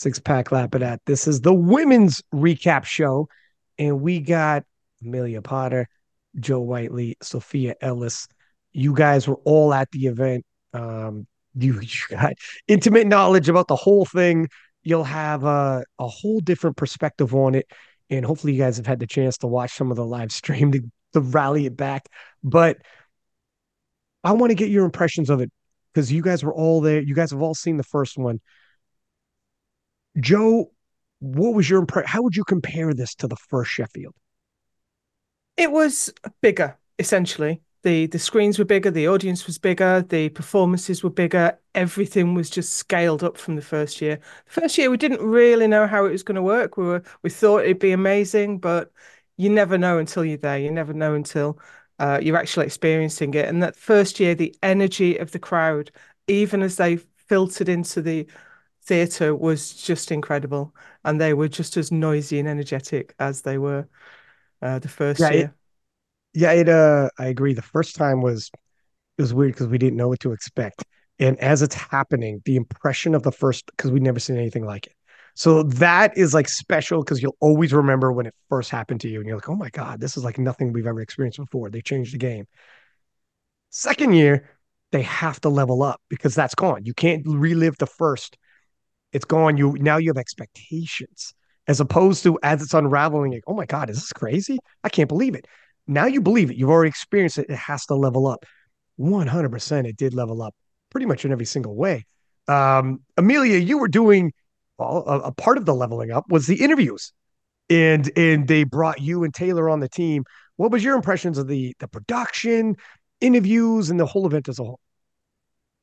Six Pack Lapadat. This is the women's recap show, and we got Amelia Potter, Jo Whiteley, Sophia Ellis. You guys were all at the event. Um, you, you got intimate knowledge about the whole thing. You'll have a, a whole different perspective on it. And hopefully, you guys have had the chance to watch some of the live stream to, to rally it back. But I want to get your impressions of it because you guys were all there. You guys have all seen the first one. Jo, what was your impression? How would you compare this to the first Sheffield? It was bigger, essentially. The the screens were bigger, the audience was bigger, the performances were bigger, everything was just scaled up from the first year. The first year we didn't really know how it was going to work. We were we thought it'd be amazing, but you never know until you're there. You never know until uh, you're actually experiencing it. And that first year, the energy of the crowd, even as they filtered into the theatre, was just incredible. And they were just as noisy and energetic as they were uh, the first yeah, year. It, yeah, it. Uh, I agree. The first time was it was weird because we didn't know what to expect. And as it's happening, the impression of the first because we'd never seen anything like it. So that is like special because you'll always remember when it first happened to you and you're like, oh my God, this is like nothing we've ever experienced before. They changed the game. Second year, they have to level up because that's gone. You can't relive the first. It's gone. You now you have expectations as opposed to as it's unraveling, like, oh my God, is this crazy? I can't believe it. Now you believe it. You've already experienced it. It has to level up. 100% it did level up pretty much in every single way. Um, Amelia, you were doing well, a, a part of the leveling up was the interviews, and and they brought you and Taylor on the team. What was your impressions of the the production, interviews, and the whole event as a whole?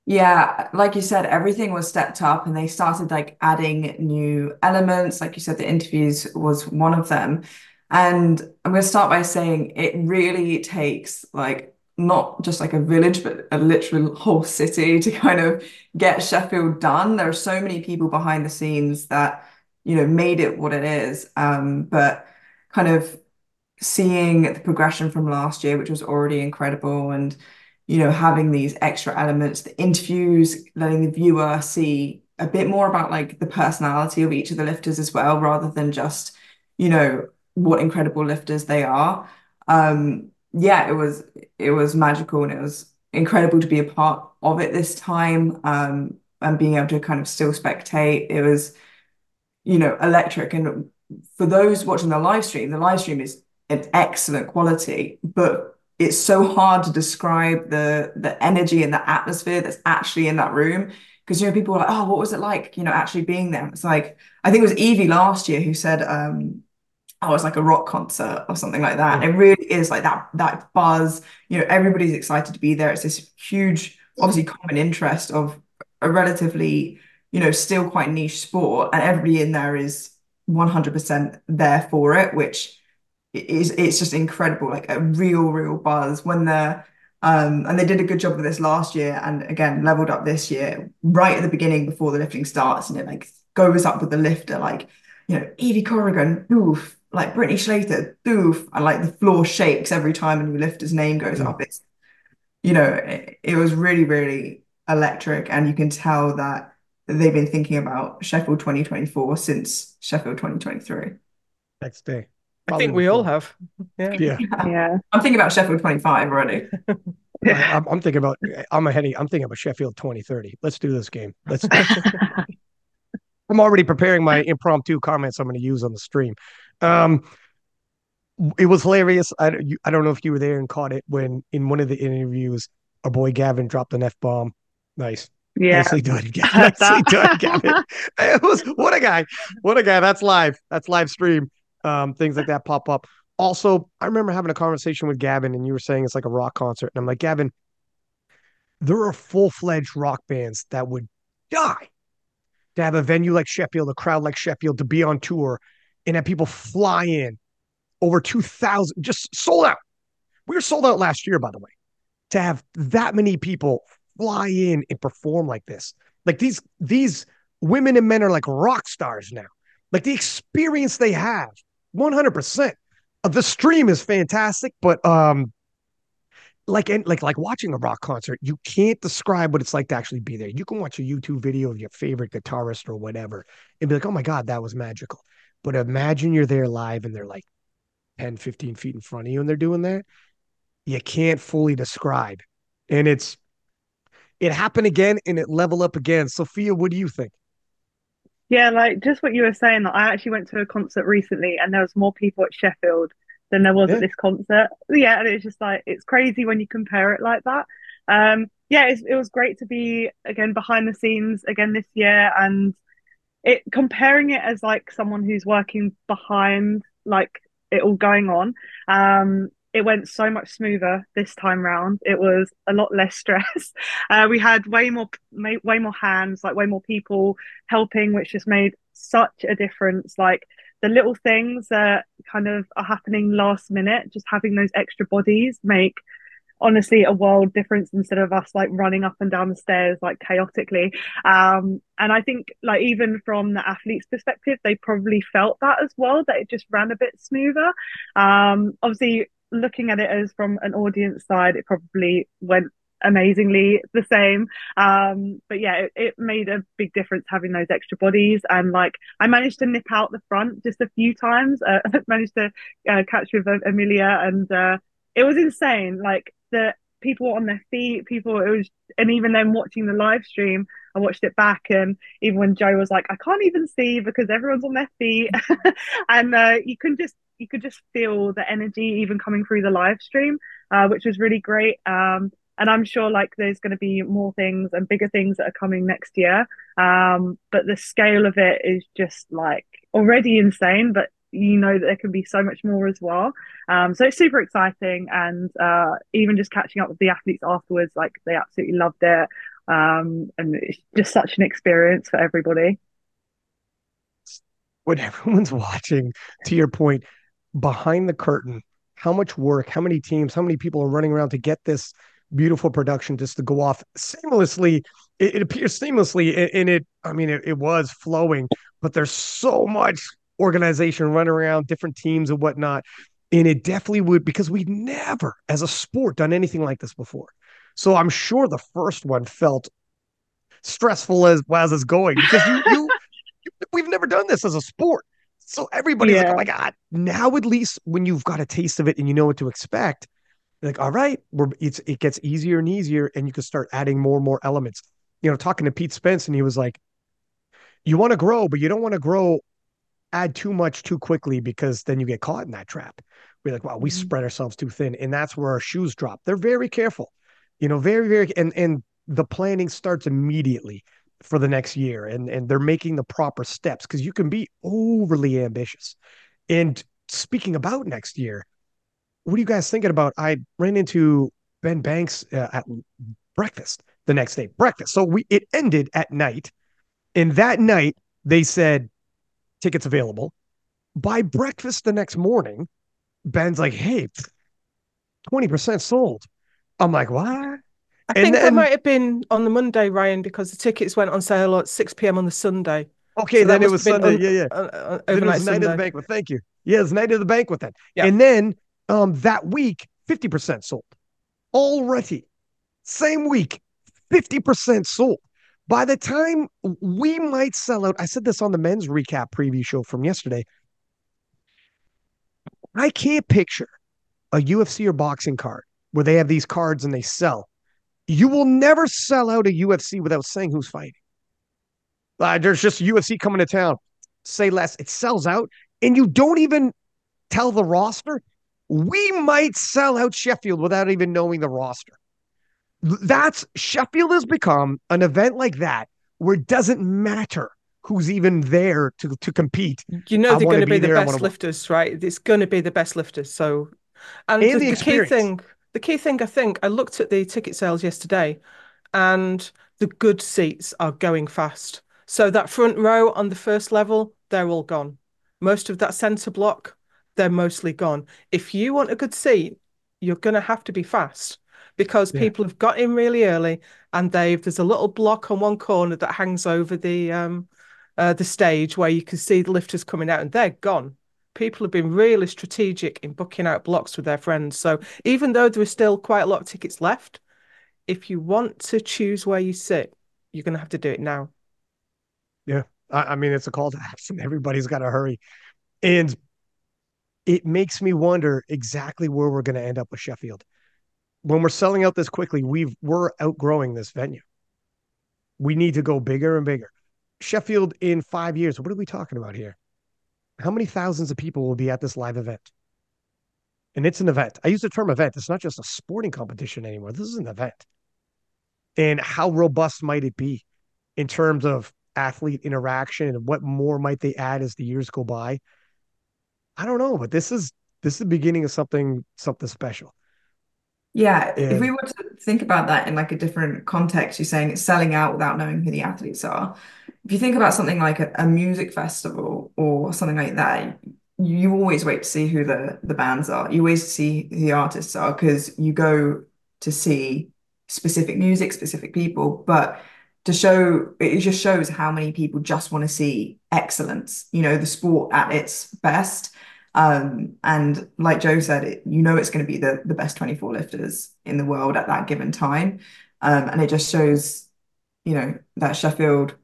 Yeah, like you said, everything was stepped up and they started like adding new elements. Like you said, the interviews was one of them. And I'm going to start by saying it really takes like not just like a village, but a literal whole city to kind of get Sheffield done. There are so many people behind the scenes that, you know, made it what it is. Um, but kind of seeing the progression from last year, which was already incredible, and, you know, having these extra elements, the interviews, letting the viewer see a bit more about like the personality of each of the lifters as well, rather than just, you know, what incredible lifters they are. Um, yeah, it was it was magical and it was incredible to be a part of it this time um, and being able to kind of still spectate. It was, you know, electric. And for those watching the live stream, the live stream is an excellent quality, but it's so hard to describe the the energy and the atmosphere that's actually in that room because you know people are like, oh, what was it like? You know, actually being there. It's like I think it was Evie last year who said um, oh, it's like a rock concert or something like that. Yeah. It really is like that that buzz. You know, everybody's excited to be there. It's this huge, obviously, common interest of a relatively, you know, still quite niche sport, and everybody in there is 100% there for it, which is it's just incredible, like a real, real buzz when they're um, and they did a good job with this last year and again leveled up this year right at the beginning before the lifting starts and it like goes up with the lifter like you know Evie Corrigan oof like Brittany Schlater, doof, and like the floor shakes every time a new lifter's name goes mm. up. It's, you know, it, it, was really, really electric. And you can tell that they've been thinking about Sheffield 2024 since Sheffield 2023. Next day. I think we all have. Yeah. yeah. Yeah. I'm thinking about Sheffield 25 already. I, am thinking about, I'm a heading, I'm thinking about Sheffield 2030. Let's do this game. Let's. I'm already preparing my impromptu comments I'm going to use on the stream. Um, it was hilarious. I, you, I don't know if you were there and caught it when in one of the interviews, our boy Gavin dropped an F bomb. Nice. Yeah. Nicely done, Gavin. Nicely done, Gavin. It was what a guy. What a guy. That's live. That's live stream. Um, things like that pop up. Also, I remember having a conversation with Gavin, and you were saying it's like a rock concert. And I'm like, Gavin, there are full fledged rock bands that would die to have a venue like Sheffield, a crowd like Sheffield, to be on tour and have people fly in over 2,000, just sold out. We were sold out last year, by the way, to have that many people fly in and perform like this. Like these, these women and men are like rock stars now. Like the experience they have, 100%. Uh, the stream is fantastic, but um, like and like like watching a rock concert, you can't describe what it's like to actually be there. You can watch a YouTube video of your favorite guitarist or whatever and be like, oh my God, that was magical. But imagine you're there live and they're like 10, 15 feet in front of you and they're doing that. You can't fully describe. And it's it happened again and it level up again. Sophia, what do you think? Yeah, like just what you were saying, that I actually went to a concert recently and there was more people at Sheffield than there was yeah. at this concert. Yeah, and it's just like it's crazy when you compare it like that. Um, yeah, it was great to be again behind the scenes again this year, and it comparing it as like someone who's working behind like it all going on. Um, it went so much smoother this time round. It was a lot less stress. Uh, we had way more, way more hands, like way more people helping, which just made such a difference. Like the little things that kind of are happening last minute, just having those extra bodies make honestly a world difference instead of us like running up and down the stairs like chaotically um and i think like even from the athletes perspective they probably felt that as well that it just ran a bit smoother um obviously looking at it as from an audience side it probably went amazingly the same. Um, but yeah, it, it, made a big difference having those extra bodies. And like, I managed to nip out the front just a few times. Uh, managed to uh, catch with Amelia, and uh, it was insane. Like the people on their feet, people. It was, and even then watching the live stream, I watched it back, and even when Jo was like, I can't even see because everyone's on their feet, and uh, you can just you could just feel the energy even coming through the live stream, uh, which was really great. Um, and I'm sure like there's going to be more things and bigger things that are coming next year. Um, but the scale of it is just like already insane, but you know that there can be so much more as well. Um, so it's super exciting, and uh, even just catching up with the athletes afterwards, like they absolutely loved it, um, and it's just such an experience for everybody. When everyone's watching, to your point, behind the curtain, how much work, how many teams, how many people are running around to get this beautiful production just to go off seamlessly. It, it appears seamlessly, and it. I mean, it, it was flowing, but there's so much organization running around, different teams and whatnot, and it definitely would because we've never, as a sport, done anything like this before. So I'm sure the first one felt stressful as as it's going because you, you we've never done this as a sport. So everybody's yeah. like, oh my God. Now at least when you've got a taste of it and you know what to expect, like, all right, we're it's it gets easier and easier, and you can start adding more and more elements. You know, talking to Pete Spence, and he was like, "You want to grow, but you don't want to grow, add too much too quickly because then you get caught in that trap." We're like, "Wow, we mm-hmm. spread ourselves too thin," and that's where our shoes drop. They're very careful, you know, very very, and and the planning starts immediately for the next year, and and they're making the proper steps because you can be overly ambitious. And speaking about next year what are you guys thinking about? I ran into Ben Banks uh, at breakfast the next day. Breakfast. So we it ended at night, and that night they said tickets available. By breakfast the next morning, Ben's like, "Hey, twenty percent sold." I'm like, "What?" I and think then, that might have been on the Monday, Ryan, because the tickets went on sale at 6 p.m. on the Sunday. Okay, so then it was Sunday. On, yeah, yeah. Uh, uh, then it was night of the banquet. Thank you. Yeah, it's night of the banquet then. Yeah. And then um, that week, 50% sold already. Same week, 50% sold. By the time we might sell out, I said this on the men's recap preview show from yesterday. I can't picture a UFC or boxing card where they have these cards and they sell. You will never sell out a UFC without saying who's fighting. Uh, there's just UFC coming to town. Say less. It sells out, and you don't even tell the roster we might sell out Sheffield without even knowing the roster. That's Sheffield has become an event like that where it doesn't matter who's even there to to compete. You know they're going to be, be the best lifters, right? It's going to be the best lifters. So, and, and the, the key thing, the key thing, I think, I looked at the ticket sales yesterday, and the good seats are going fast. So that front row on the first level, they're all gone. Most of that centre block, they're mostly gone. If you want a good seat, you're going to have to be fast because yeah. people have got in really early and they've there's a little block on one corner that hangs over the um uh, the stage where you can see the lifters coming out and they're gone People have been really strategic in booking out blocks with their friends. So even though there are still quite a lot of tickets left, if you want to choose where you sit, you're going to have to do it now. Yeah. I, I mean, it's a call to action. Everybody's got to hurry. And it makes me wonder exactly where we're going to end up with Sheffield. When we're selling out this quickly, we've we're outgrowing this venue. We need to go bigger and bigger. Sheffield in five years, what are we talking about here? How many thousands of people will be at this live event? And it's an event. I use the term event. It's not just a sporting competition anymore. This is an event. And how robust might it be in terms of athlete interaction and what more might they add as the years go by? I don't know, but this is this is the beginning of something something special. Yeah, and, if we were to think about that in like a different context, you're saying it's selling out without knowing who the athletes are. If you think about something like a, a music festival or something like that, you always wait to see who the the bands are. You always see who the artists are because you go to see specific music, specific people, but to show it just shows how many people just want to see excellence, you know, the sport at its best. Um, and like Jo said, it, you know it's going to be the, the best 24 lifters in the world at that given time. Um, and it just shows, you know, that Sheffield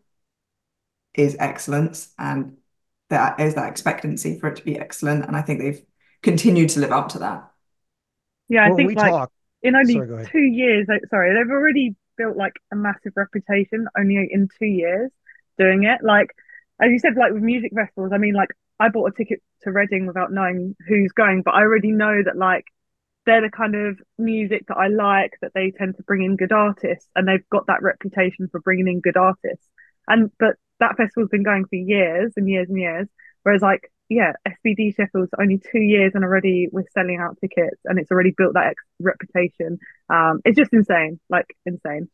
is excellence and there is that expectancy for it to be excellent. And I think they've continued to live up to that. Yeah, I well, think like talk, in only sorry, two years, sorry, they've already built like a massive reputation only in two years doing it. Like, as you said, like with music festivals, I mean, like I bought a ticket to Reading without knowing who's going, but I already know that like they're the kind of music that I like, that they tend to bring in good artists and they've got that reputation for bringing in good artists. And, but that festival's been going for years and years and years. Whereas like yeah, SBD Sheffield's only two years and already we're selling out tickets and it's already built that ex- reputation. Um, it's just insane, like insane.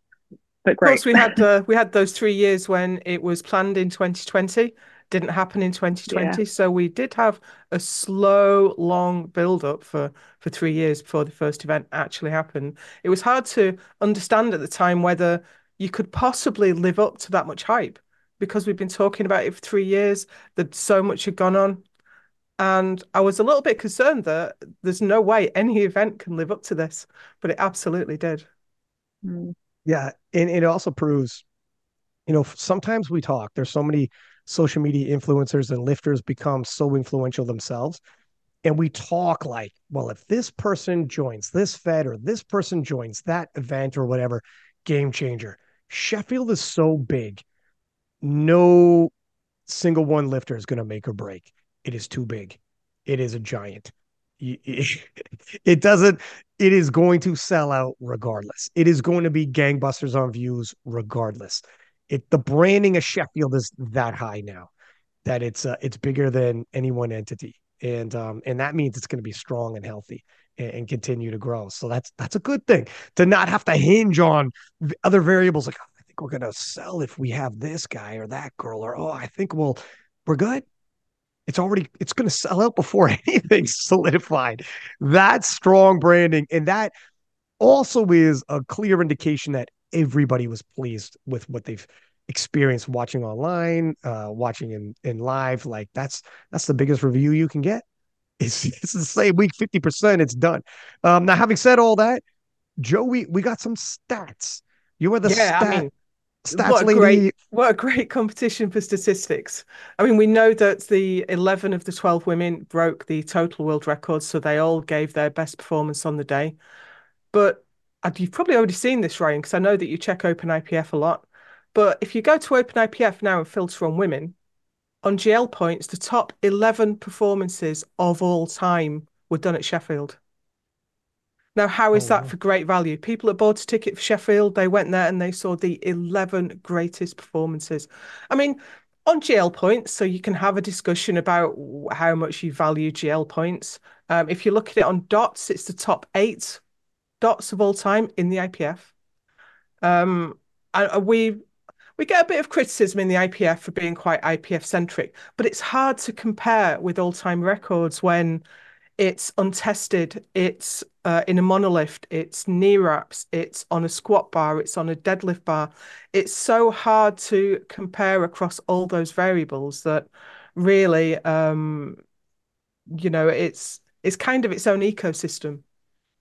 But great. Of course, we had uh, we had those three years when it was planned in 2020, didn't happen in 2020. Yeah. So we did have a slow, long build up for for three years before the first event actually happened. It was hard to understand at the time whether you could possibly live up to that much hype because we've been talking about it for three years, that so much had gone on. And I was a little bit concerned that there's no way any event can live up to this, but it absolutely did. Hmm. Yeah. And it also proves, you know, sometimes we talk, there's so many social media influencers and lifters become so influential themselves. And we talk like, well, if this person joins this Fed or this person joins that event or whatever, game changer. Sheffield is so big no single one lifter is going to make or break. It is too big. It is a giant. It doesn't, it is going to sell out regardless. It is going to be gangbusters on views regardless. It, the branding of Sheffield is that high now that it's, uh, it's bigger than any one entity. And, um, and that means it's going to be strong and healthy and, and continue to grow. So that's, that's a good thing to not have to hinge on other variables like, we're going to sell if we have this guy or that girl, or oh, I think we'll, we're good. It's already, it's going to sell out before anything's solidified. That's strong branding. And that also is a clear indication that everybody was pleased with what they've experienced watching online, uh, watching in, in live. Like that's, that's the biggest review you can get. It's, it's the same week, 50%, it's done. Um, now, having said all that, Jo, we, we got some stats. You are the yeah, stat. I mean, Stats what a lady. great what a great competition for statistics. I mean, we know that the 11 of the 12 women broke the total world record, so they all gave their best performance on the day. But you've probably already seen this, Ryan, because I know that you check Open IPF a lot. But if you go to Open IPF now and filter on women, on GL points, the top 11 performances of all time were done at Sheffield. Now, how is oh, that wow. for great value? People that bought a ticket for Sheffield, they went there and they saw the 11 greatest performances. I mean, on GL points, so you can have a discussion about how much you value GL points. Um, if you look at it on dots, it's the top eight dots of all time in the IPF. Um, and we we get a bit of criticism in the IPF for being quite IPF centric, but it's hard to compare with all time records when it's untested, it's uh, in a monolift, it's knee wraps, it's on a squat bar, it's on a deadlift bar. It's so hard to compare across all those variables that really um, you know, it's it's kind of its own ecosystem.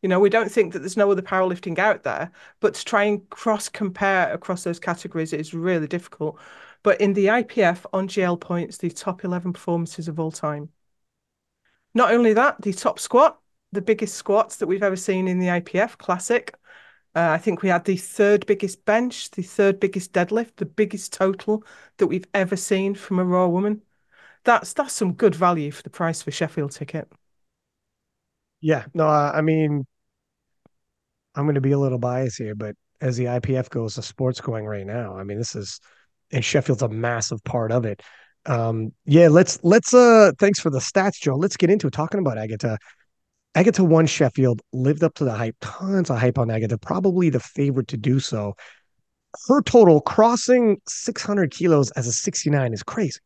You know, we don't think that there's no other powerlifting out there, but to try and cross compare across those categories is really difficult. But in the IPF on GL points, the top 11 performances of all time. Not only that, the top squat, the biggest squats that we've ever seen in the IPF Classic. Uh, I think we had the third biggest bench, the third biggest deadlift, the biggest total that we've ever seen from a raw woman. That's that's some good value for the price of a Sheffield ticket. Yeah, no, I mean, I'm going to be a little biased here, but as the IPF goes, the sport's going right now. I mean, this is, and Sheffield's a massive part of it. Um, yeah, let's let's uh, thanks for the stats, Jo. Let's get into it. Talking about Agata, Agata won Sheffield, lived up to the hype, tons of hype on Agata, probably the favorite to do so. Her total crossing 600 kilos as a 69 is crazy.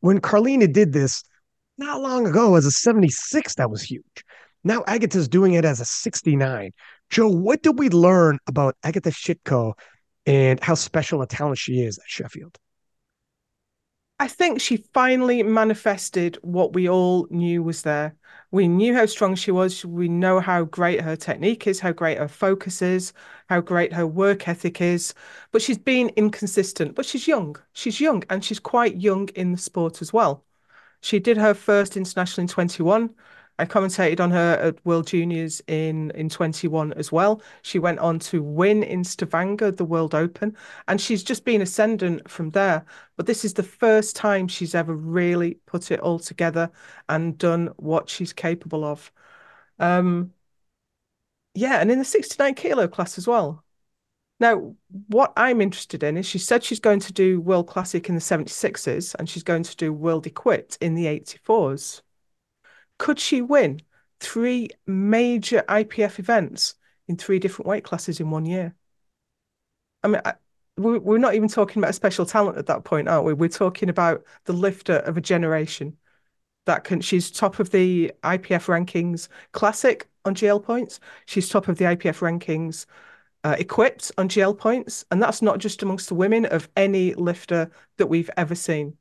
When Karlina did this not long ago as a 76, that was huge. Now Agata's doing it as a 69. Jo, what did we learn about Agata Sitko and how special a talent she is at Sheffield? I think she finally manifested what we all knew was there. We knew how strong she was. We know how great her technique is, how great her focus is, how great her work ethic is. But she's been inconsistent. But she's young. She's young and she's quite young in the sport as well. She did her first international in 21. I commentated on her at World Juniors in in 21 as well. She went on to win in Stavanger the World Open, and she's just been ascendant from there. But this is the first time she's ever really put it all together and done what she's capable of. Um, yeah, and in the 69 kilo class as well. Now, what I'm interested in is she said she's going to do World Classic in the 76s and she's going to do World Equipped in the 84s. Could she win three major IPF events in three different weight classes in one year? I mean, I, we're not even talking about a special talent at that point, aren't we? We're talking about the lifter of a generation that can. She's top of the IPF rankings classic on GL points. She's top of the IPF rankings uh, equipped on GL points, and that's not just amongst the women of any lifter that we've ever seen.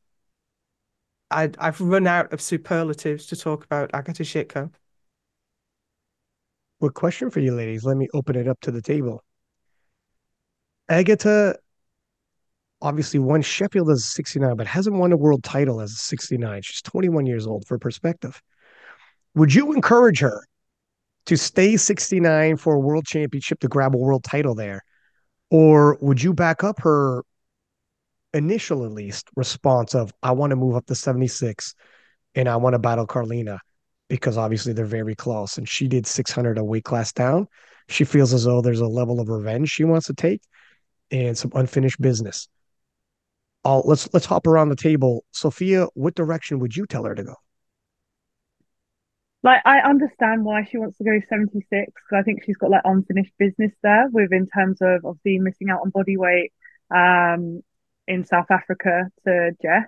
I, have run out of superlatives to talk about Agata Sitko. Well, question for you ladies. Let me open it up to the table. Agata obviously won Sheffield as a 69, but hasn't won a world title as a 69. She's 21 years old for perspective. Would you encourage her to stay 69 for a world championship to grab a world title there? Or would you back up her initial at least response of I want to move up to 76 and I want to battle Karlina because obviously they're very close and she did 600 a weight class down. She feels as though there's a level of revenge she wants to take and some unfinished business. I'll, let's let's hop around the table. Sophia, what direction would you tell her to go? Like I understand why she wants to go 76 because I think she's got like unfinished business there with in terms of obviously missing out on body weight, um, in South Africa to Jess.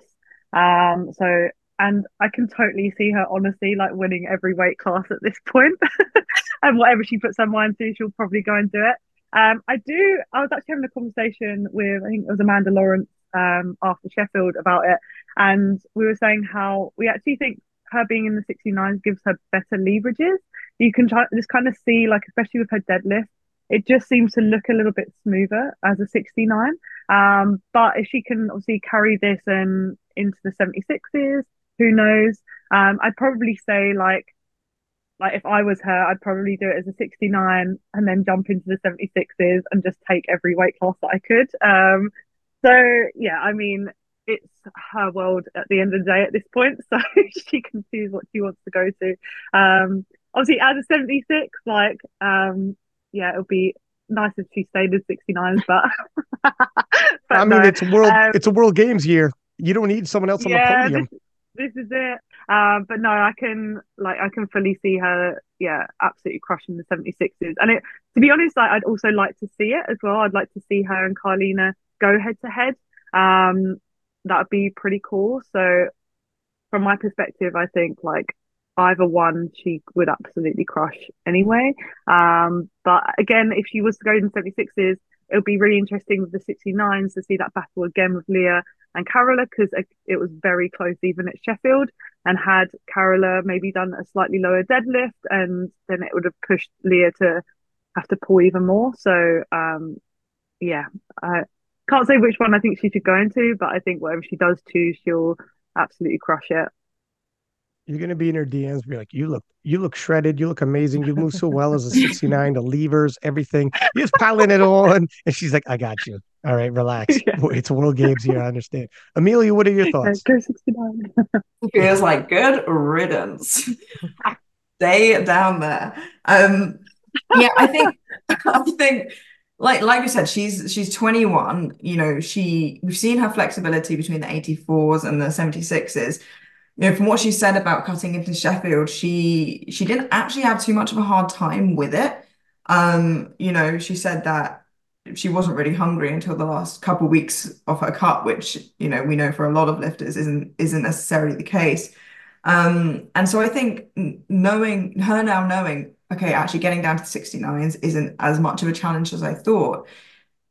Um, so, and I can totally see her honestly like winning every weight class at this point. and whatever she puts her mind to, she'll probably go and do it. Um, I do, I was actually having a conversation with, I think it was Amanda Lawrence um, after Sheffield about it. And we were saying how we actually think her being in the 69s gives her better leverages. You can try, just kind of see, like, especially with her deadlift, it just seems to look a little bit smoother as a 69. Um, but if she can obviously carry this and into the 76s, who knows? Um, I'd probably say like, like if I was her, I'd probably do it as a 69 and then jump into the 76s and just take every weight class that I could. Um, so yeah, I mean, it's her world at the end of the day at this point, so she can choose what she wants to go to. Um, obviously, as a 76, like, um, yeah, it'll be nice if she stayed at 69, but, but I mean, no. it's world, um, it's a world games year. You don't need someone else on yeah, the podium. This, this is it. Um, but no, I can like I can fully see her, yeah, absolutely crushing the 76s. And it, to be honest, like, I'd also like to see it as well. I'd like to see her and Karlina go head to head. Um, that would be pretty cool. So, from my perspective, I think like either one she would absolutely crush anyway. Um, but again, if she was to go in 76s, it'll be really interesting with the 69s to see that battle again with Leah and Carola because it was very close even at Sheffield. And had Carola maybe done a slightly lower deadlift, and then it would have pushed Leah to have to pull even more. So, um, yeah, I can't say which one I think she should go into, but I think whatever she does too, she'll absolutely crush it. You're gonna be in her DMs, be like, "You look, you look shredded. You look amazing. You move so well as a 69. The levers, everything. You're just piling it on." And she's like, "I got you. All right, relax. Yeah. It's World Games here. I understand." Amelia, what are your thoughts? Go 69. Feels like good riddance. Stay down there. Um, yeah, I think, I think like like you said, she's she's 21. You know, she we've seen her flexibility between the 84s and the 76s you know, from what she said about cutting into Sheffield, she she didn't actually have too much of a hard time with it. Um, you know, she said that she wasn't really hungry until the last couple of weeks of her cut, which you know we know for a lot of lifters isn't isn't necessarily the case. Um, and so I think knowing her now, knowing okay, actually getting down to 69s isn't as much of a challenge as I thought.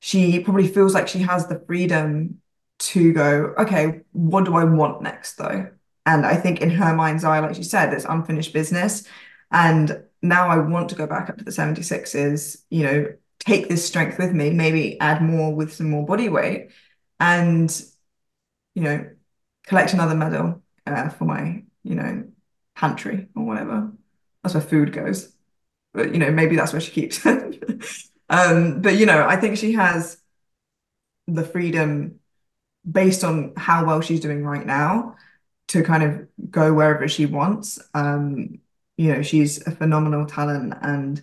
She probably feels like she has the freedom to go, okay, what do I want next though? And I think in her mind's eye, like she said, it's unfinished business. And now I want to go back up to the 76s, you know, take this strength with me, maybe add more with some more body weight and, you know, collect another medal uh, for my, you know, pantry or whatever. That's where food goes. But, you know, maybe that's where she keeps it. um, but, you know, I think she has the freedom based on how well she's doing right now to kind of go wherever she wants. Um, you know, she's a phenomenal talent, and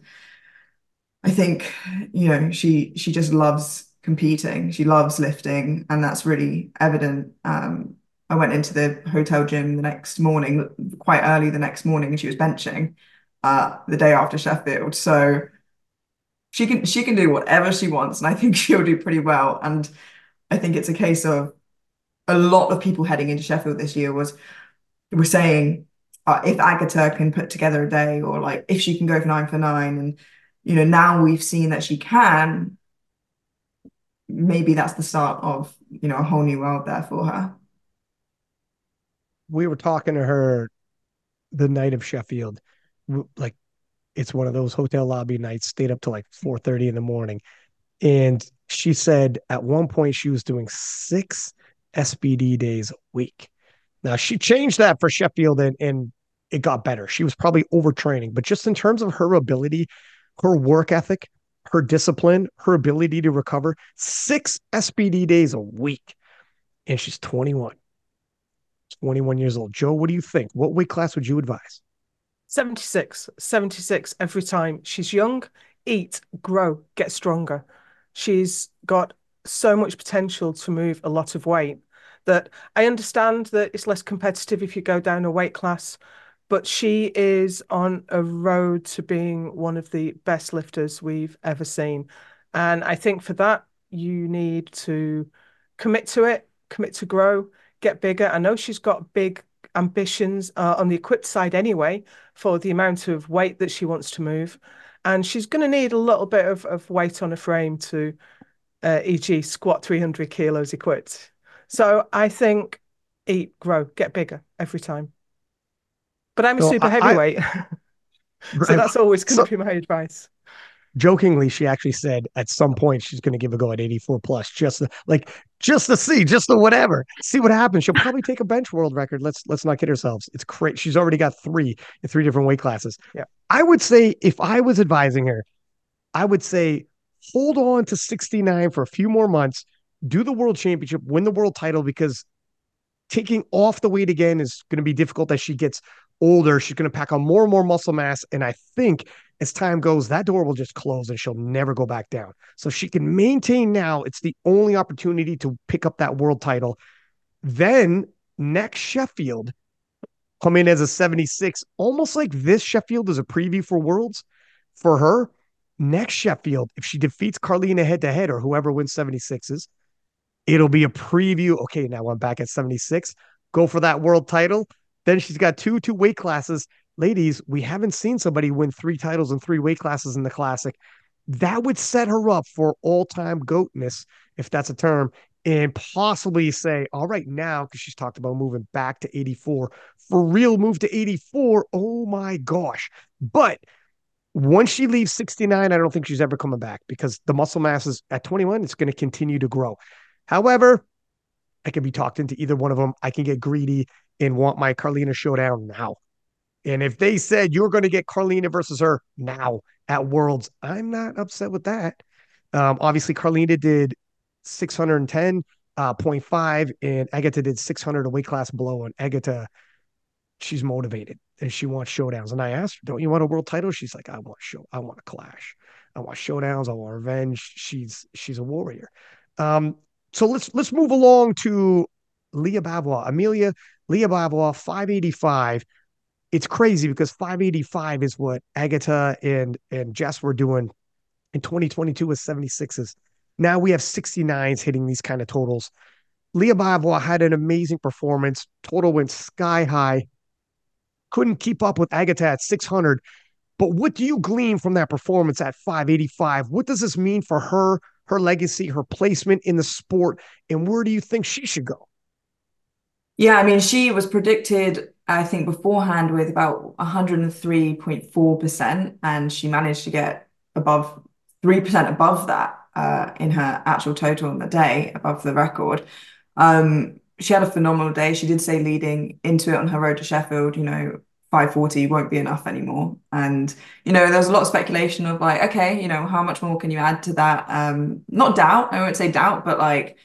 I think you know she she just loves competing. She loves lifting, and that's really evident. Um, I went into the hotel gym the next morning, quite early the next morning, and she was benching uh, the day after Sheffield. So she can she can do whatever she wants, and I think she'll do pretty well. And I think it's a case of a lot of people heading into Sheffield this year was were saying uh, if Agata can put together a day or like if she can go for nine for nine and you know now we've seen that she can maybe that's the start of you know a whole new world there for her. We were talking to her the night of Sheffield. Like it's one of those hotel lobby nights stayed up till like 4:30 in the morning. And she said at one point she was doing six SBD days a week. Now she changed that for Sheffield and, and it got better. She was probably overtraining, but just in terms of her ability, her work ethic, her discipline, her ability to recover, six SBD days a week. And she's 21. 21 years old. Jo, what do you think? What weight class would you advise? 76. 76 every time. She's young, eat, grow, get stronger. She's got so much potential to move a lot of weight that I understand that it's less competitive if you go down a weight class, but she is on a road to being one of the best lifters we've ever seen. And I think for that, you need to commit to it, commit to grow, get bigger. I know she's got big ambitions uh, on the equipped side anyway for the amount of weight that she wants to move. And she's going to need a little bit of, of weight on a frame to uh, e.g., squat 300 kilos equipped. So I think eat, grow, get bigger every time. But I'm a super I, heavyweight. I, so that's always going to so, be my advice. Jokingly, she actually said at some point she's going to give a go at 84 plus, just to, like just to see, just to whatever, see what happens. She'll probably take a bench world record. Let's let's not kid ourselves. It's great. She's already got three in three different weight classes. Yeah, I would say if I was advising her, I would say hold on to 69 for a few more months, do the world championship, win the world title because taking off the weight again is going to be difficult as she gets older. She's going to pack on more and more muscle mass. And I think as time goes, that door will just close and she'll never go back down. So she can maintain now. It's the only opportunity to pick up that world title. Then next Sheffield, come in as a 76, almost like this Sheffield is a preview for Worlds for her next Sheffield, if she defeats Karlina head to head or whoever wins 76s, it'll be a preview. Okay, now I'm back at 76. Go for that world title. Then she's got two two weight classes. Ladies, we haven't seen somebody win three titles in three weight classes in the classic. that would set her up for all-time goatness, if that's a term, and possibly say, all right, now, because she's talked about moving back to 84, for real move to 84. Oh my gosh. But once she leaves 69, I don't think she's ever coming back because the muscle mass is at 21, it's going to continue to grow. However, I can be talked into either one of them. I can get greedy and want my Carlina showdown now. And if they said you're going to get Carlina versus her now at Worlds, I'm not upset with that. Um, obviously, Carlina did 610.5 uh, and Agata did 600 a weight class below. And Agata, she's motivated and she wants showdowns. And I asked her, "Don't you want a world title?" She's like, "I want show. I want a clash. I want showdowns. I want revenge." She's she's a warrior. Um, so let's let's move along to Leah Bavoil. Amelia Leah Bavoil, 585 it's crazy because 585 is what Agata and and Jess were doing in 2022 with 76s. Now we have 69s hitting these kind of totals. Leah Bavoil had an amazing performance. Total went sky high. Couldn't keep up with Agata at 600. But what do you glean from that performance at 585? What does this mean for her, her legacy, her placement in the sport, and where do you think she should go? Yeah, I mean, she was predicted I think beforehand with about 103.4%, and she managed to get above 3% above that uh, in her actual total in the day, above the record. Um, she had a phenomenal day. She did say leading into it on her road to Sheffield, you know, 540 won't be enough anymore. And, you know, there was a lot of speculation of like, okay, you know, how much more can you add to that? Um, not doubt, I won't say doubt, but like,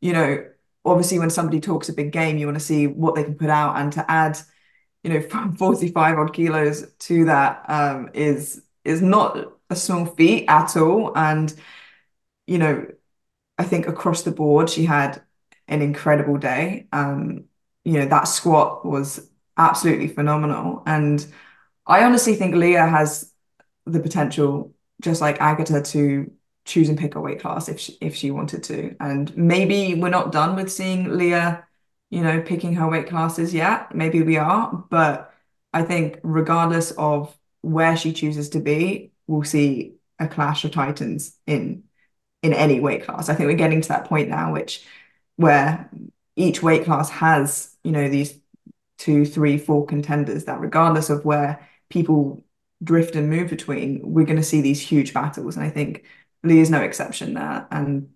you know, obviously when somebody talks a big game, you want to see what they can put out and to add you know, from 45 odd kilos to that um, is is not a small feat at all. And, you know, I think across the board, she had an incredible day. Um, you know, that squat was absolutely phenomenal. And I honestly think Leah has the potential, just like Agata, to choose and pick a weight class if she, if she wanted to. And maybe we're not done with seeing Leah you know, picking her weight classes yet. Maybe we are, but I think regardless of where she chooses to be, we'll see a clash of titans in in any weight class. I think we're getting to that point now, which where each weight class has, you know, these two, three, four contenders that regardless of where people drift and move between, we're going to see these huge battles. And I think Lee is no exception there. And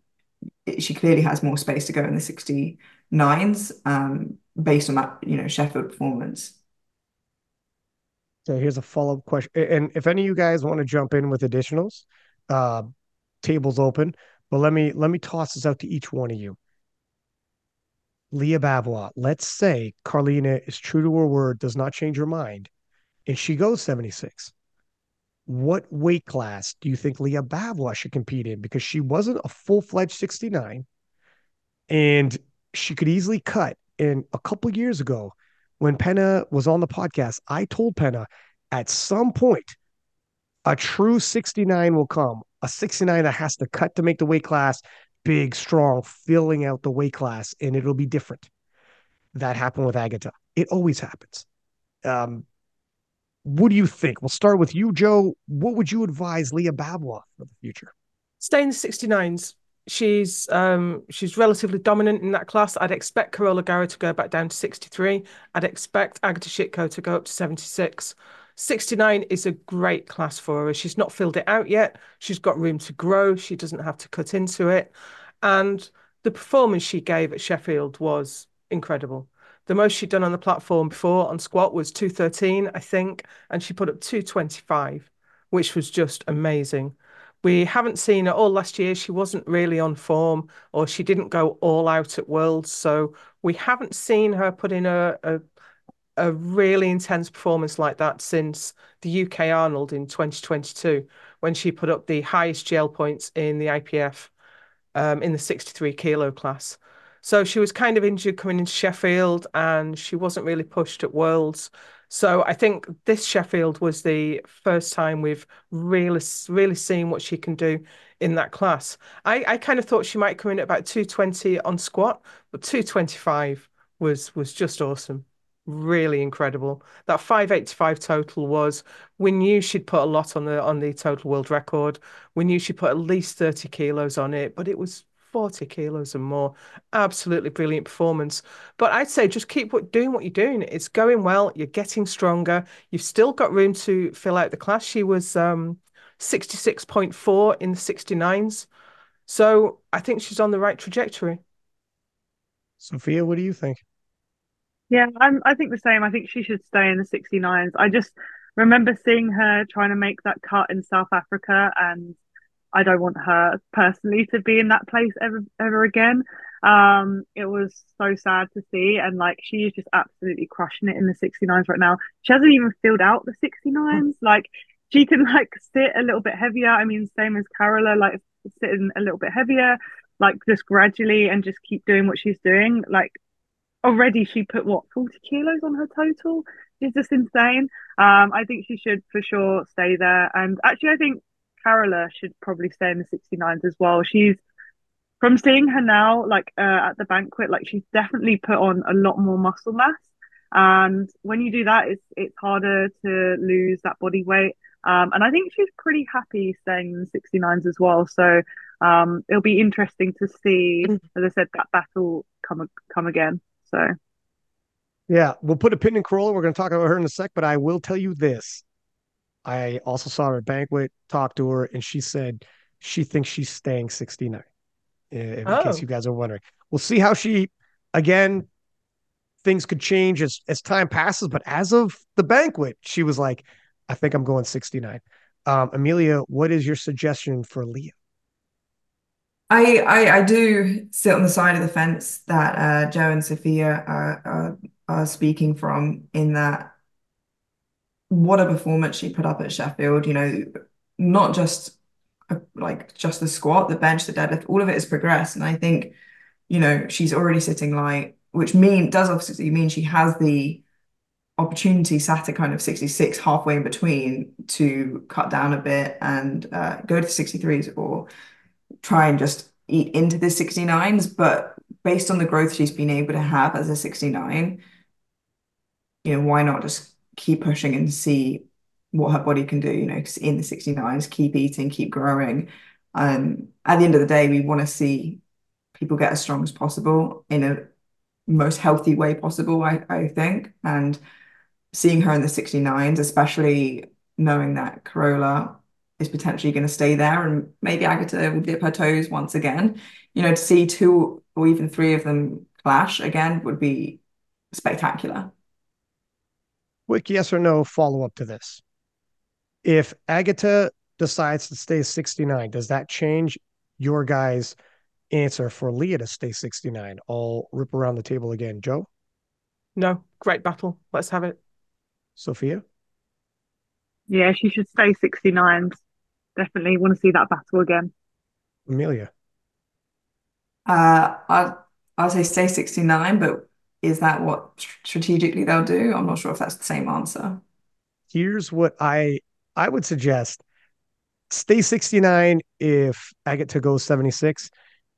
she clearly has more space to go in the 69s um, based on that, you know, Sheffield performance. So here's a follow up question, and if any of you guys want to jump in with additionals, uh, tables open. But let me let me toss this out to each one of you. Leah Bavoil, let's say Carlina is true to her word, does not change her mind, and she goes 76. What weight class do you think Leah Bavoil should compete in? Because she wasn't a full fledged 69. And she could easily cut. And a couple years ago, when Penna was on the podcast, I told Penna at some point, a true 69 will come, a 69 that has to cut to make the weight class big, strong, filling out the weight class, and it'll be different. That happened with Agata. It always happens. Um, what do you think? We'll start with you, Jo. What would you advise Leah Bavoil for the future? Stay in the 69s she's um, she's relatively dominant in that class. I'd expect Carola Garra to go back down to 63. I'd expect Agata Sitko to go up to 76. 69 is a great class for her. She's not filled it out yet. She's got room to grow. She doesn't have to cut into it. And the performance she gave at Sheffield was incredible. The most she'd done on the platform before on squat was 213, I think, and she put up 225, which was just amazing. We haven't seen her all last year. She wasn't really on form, or she didn't go all out at Worlds. So we haven't seen her put in a, a, a really intense performance like that since the UK Arnold in 2022, when she put up the highest GL points in the IPF um, in the 63 kilo class. So she was kind of injured coming into Sheffield, and she wasn't really pushed at Worlds. So I think this Sheffield was the first time we've really, really seen what she can do in that class. I, I kind of thought she might come in at about 220 on squat, but 225 was was just awesome. Really incredible. That 585 total was we knew she'd put a lot on the on the total world record. We knew she'd put at least 30 kilos on it, but it was 40 kilos and more. Absolutely brilliant performance. But I'd say just keep doing what you're doing. It's going well. You're getting stronger. You've still got room to fill out the class. She was um, 66.4 in the 69s. So I think she's on the right trajectory. Sophia, what do you think? Yeah, I'm, I think the same. I think she should stay in the 69s. I just remember seeing her trying to make that cut in South Africa, and I don't want her personally to be in that place ever ever again. Um, it was so sad to see, and like she is just absolutely crushing it in the 69s right now. She hasn't even filled out the 69s. Like she can like sit a little bit heavier. I mean, same as Carola, like sitting a little bit heavier, like just gradually and just keep doing what she's doing. Like already she put what 40 kilos on her total? Is just insane. Um i think she should for sure stay there. And actually i think carola should probably stay in the 69s as well. She's from seeing her now like uh, at the banquet like she's definitely put on a lot more muscle mass. And when you do that it's it's harder to lose that body weight. Um and i think she's pretty happy staying in the 69s as well. So um it'll be interesting to see. Mm. as i said that battle come come again so, yeah, we'll put a pin in Carola. We're going to talk about her in a sec, but I will tell you this. I also saw her at banquet, talked to her, and she said she thinks she's staying 69. In oh. case you guys are wondering, we'll see how she again. Things could change as as time passes, but as of the banquet, she was like, "I think I'm going 69." Um, Amelia, what is your suggestion for Leah? I, I, I do sit on the side of the fence that uh, Jo and Sophia are, are, are speaking from in that what a performance she put up at Sheffield. You know, not just a, like just the squat, the bench, the deadlift, all of it has progressed. And I think, you know, she's already sitting light, which mean does obviously mean she has the opportunity sat at kind of 66 halfway in between to cut down a bit and uh, go to 63s or try and just eat into the 69s, but based on the growth she's been able to have as a 69, you know, why not just keep pushing and see what her body can do, you know, in the 69s, keep eating, keep growing. Um, at the end of the day, we want to see people get as strong as possible in a most healthy way possible, I, I think. And seeing her in the 69s, especially knowing that Carola is potentially going to stay there and maybe Agata will dip her toes once again. You know, to see two or even three of them clash again would be spectacular. Quick yes or no follow up to this. If Agata decides to stay 69, does that change your guys' answer for Leah to stay 69? I'll rip around the table again. Jo? No, great battle. Let's have it. Sophia? Yeah, she should stay 69 definitely want to see that battle again. Amelia. Uh, I'd, I'd say stay 69, but is that what strategically they'll do? I'm not sure if that's the same answer. Here's what I I would suggest. Stay 69 if I get to go 76.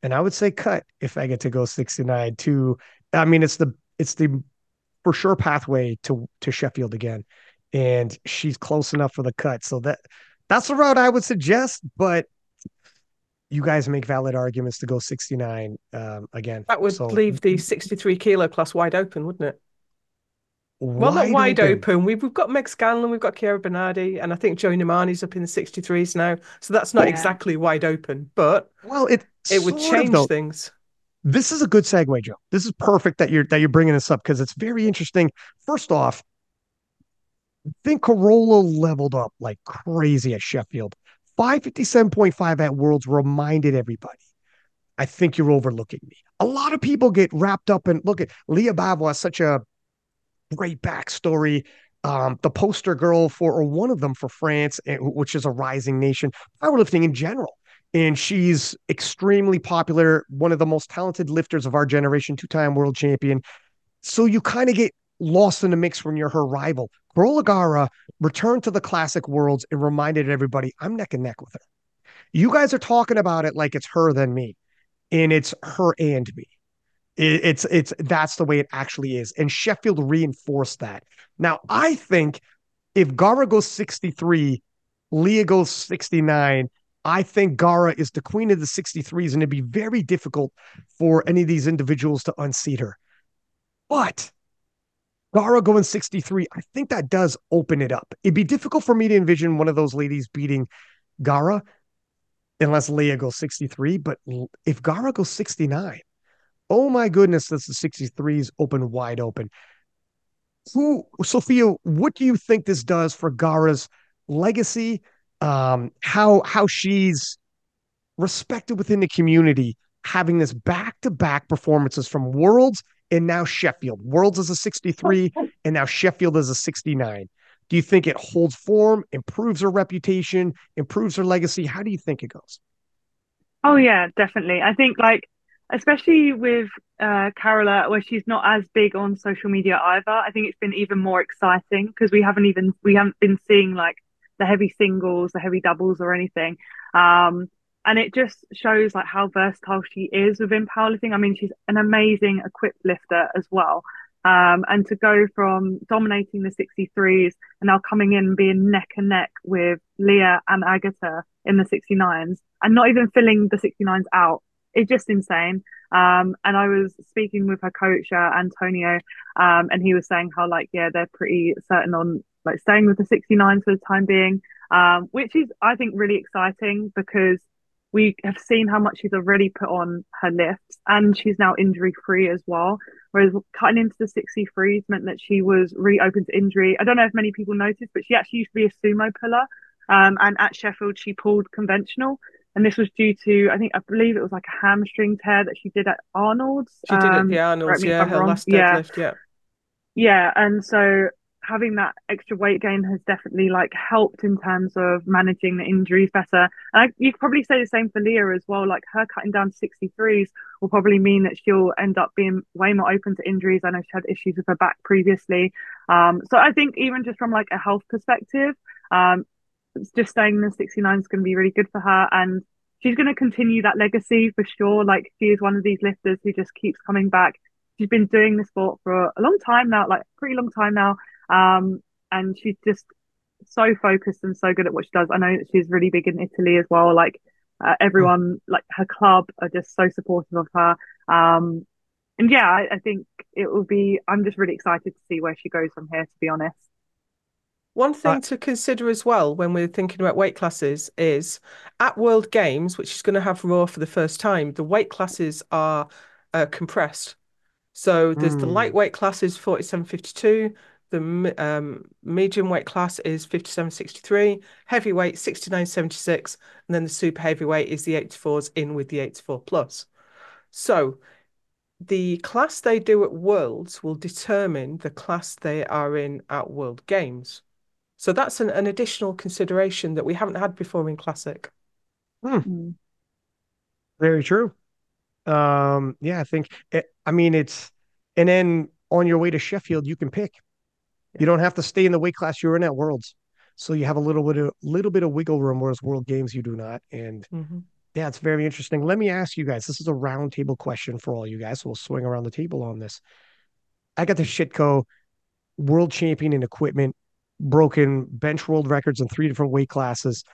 And I would say cut if I get to go 69 to I mean it's the it's the for sure pathway to to Sheffield again. And she's close enough for the cut. So that that's the route I would suggest, but you guys make valid arguments to go 69 um, again. That would so, leave the 63 kilo class wide open, wouldn't it? Wide well, not wide open. open. We've, we've got Meg Scanlon, we've got Chiara Bernardi, and I think Joy Nnamani's up in the 63s now. So that's not yeah. exactly wide open, but well, it it would change of, things. This is a good segue, Jo. This is perfect that you're that you're bringing this up because it's very interesting. First off, think Carola leveled up like crazy at Sheffield. 557.5 at Worlds reminded everybody. I think you're overlooking me. A lot of people get wrapped up in look at Leah Bavoil has such a great backstory. Um, the poster girl for, or one of them for France, eh, which is a rising nation, powerlifting in general. And she's extremely popular, one of the most talented lifters of our generation, two time world champion. So you kind of get lost in the mix when you're her rival. Carola returned to the classic worlds and reminded everybody, I'm neck and neck with her. You guys are talking about it like it's her than me, and it's her and me. It, it's it's that's the way it actually is, and Sheffield reinforced that. Now I think if Gara goes 63, Leah goes 69. I think Gara is the queen of the 63s, and it'd be very difficult for any of these individuals to unseat her. But Gara going 63, I think that does open it up. It'd be difficult for me to envision one of those ladies beating Gara unless Leah goes 63. But if Gara goes 69, oh my goodness, that's the 63s open wide open. Who, Sophia, what do you think this does for Gara's legacy? Um, how how she's respected within the community, having this back-to-back performances from Worlds and now Sheffield. Worlds is a 63, and now Sheffield is a 69. Do you think it holds form, improves her reputation, improves her legacy? How do you think it goes? Oh yeah, definitely. I think like especially with uh, Carola, where she's not as big on social media either. I think it's been even more exciting because we haven't even we haven't been seeing like the heavy singles, the heavy doubles, or anything. Um, and it just shows like how versatile she is within powerlifting. I mean, she's an amazing equipped lifter as well. Um, and to go from dominating the 63s and now coming in and being neck and neck with Leah and Agata in the 69s and not even filling the 69s out it's just insane. Um, and I was speaking with her coach, uh, Antonio, um, and he was saying how like, yeah, they're pretty certain on like staying with the 69s for the time being, um, which is, I think, really exciting because we have seen how much she's already put on her lifts and she's now injury free as well. Whereas cutting into the 63s meant that she was really open to injury. I don't know if many people noticed, but she actually used to be a sumo puller. Um, and at Sheffield, she pulled conventional. And this was due to, I think, I believe it was like a hamstring tear that she did at Arnold's. She did at the um, Arnold's, yeah, her last deadlift, yeah. yeah. Yeah, and so having that extra weight gain has definitely like helped in terms of managing the injuries better. And I, you could probably say the same for Leah as well. Like her cutting down to 63s will probably mean that she'll end up being way more open to injuries. I know she had issues with her back previously. Um, so I think even just from like a health perspective, um, just staying in the 69 is going to be really good for her. And she's going to continue that legacy for sure. Like she is one of these lifters who just keeps coming back. She's been doing the sport for a long time now, like pretty long time now. Um, and she's just so focused and so good at what she does. I know that she's really big in Italy as well. Like uh, everyone, like her club are just so supportive of her. Um, and yeah, I, I think it will be, I'm just really excited to see where she goes from here, to be honest. One thing uh, to consider as well when we're thinking about weight classes is at World Games, which is going to have Raw for the first time, the weight classes are uh, compressed. So there's mm. the hmm. lightweight classes 47.52, the um, medium weight class is 57.63, heavyweight 69.76, and then the super heavyweight is the 84s in with the 84 plus. So the class they do at Worlds will determine the class they are in at World Games. So that's an, an additional consideration that we haven't had before in Classic. Hmm. hmm. Very true. Um, yeah, I think, it, I mean, it's, and then on your way to Sheffield, you can pick. You don't have to stay in the weight class you're in at Worlds. So you have a little bit of little bit of wiggle room, whereas World Games you do not. And mm-hmm. yeah, it's very interesting. Let me ask you guys. This is a roundtable question for all you guys. So we'll swing around the table on this. I got the Sitko world champion in equipment broken bench world records in three different weight classes.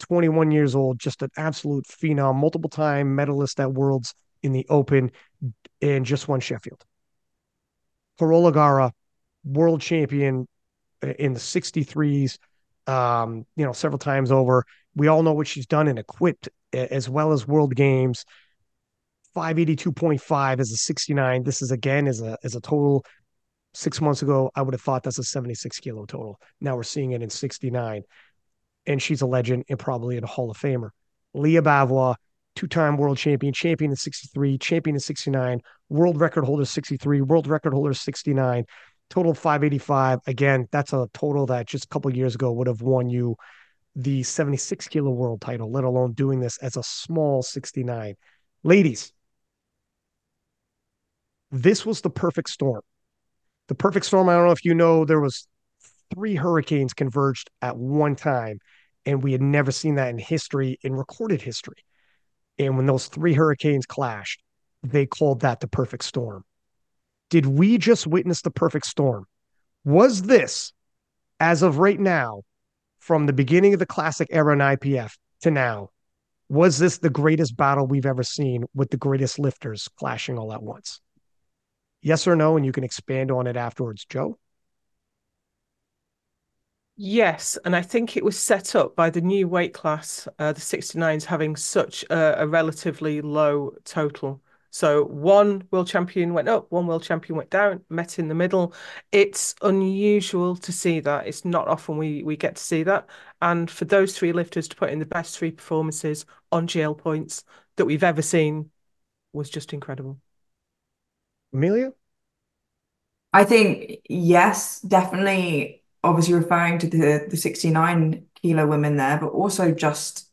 21 years old, just an absolute phenom, multiple time medalist at Worlds in the Open, and just won Sheffield. Carola Gara, world champion in the 63s, um, you know, several times over. We all know what she's done and equipped as well as World Games. 582.5 as a 69. This is again as a as a total Six months ago, I would have thought that's a 76 kilo total. Now we're seeing it in 69. And she's a legend and probably a Hall of Famer. Leah Bavoil, two time world champion, champion in 63, champion in 69, world record holder 63, world record holder 69, total 585. Again, that's a total that just a couple years ago would have won you the 76 kilo world title, let alone doing this as a small 69. Ladies, this was the perfect storm the perfect storm. I don't know if you know, there was three hurricanes converged at one time, and we had never seen that in history, in recorded history. And when those three hurricanes clashed, they called that the perfect storm. Did we just witness the perfect storm? Was this, as of right now, from the beginning of the classic era in IPF to now, was this the greatest battle we've ever seen with the greatest lifters clashing all at once? Yes or no? And you can expand on it afterwards, Jo. Yes, and I think it was set up by the new weight class, uh, the 69s, having such a, a, relatively low total. So one world champion went up, one world champion went down, met in the middle. It's unusual to see that. It's not often we we get to see that. And for those three lifters to put in the best three performances on GL points that we've ever seen was just incredible. Amelia? I think yes, definitely obviously referring to the the 69 kilo women there, but also just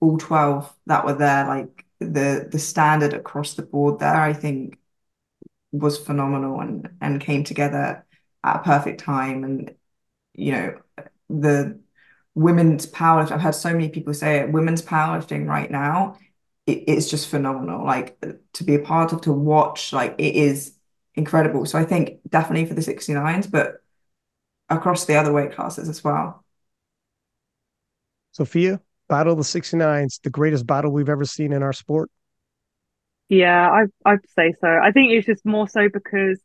all 12 that were there, like the the standard across the board there, I think was phenomenal and and came together at a perfect time. And you know, the women's powerlifting, I've heard so many people say it, women's powerlifting right now, it, it's just phenomenal. Like to be a part of, to watch, like it is incredible. So I think definitely for the 69s, but across the other weight classes as well. Sophia, Battle of the 69s, the greatest battle we've ever seen in our sport? Yeah, I, I'd say so. I think it's just more so because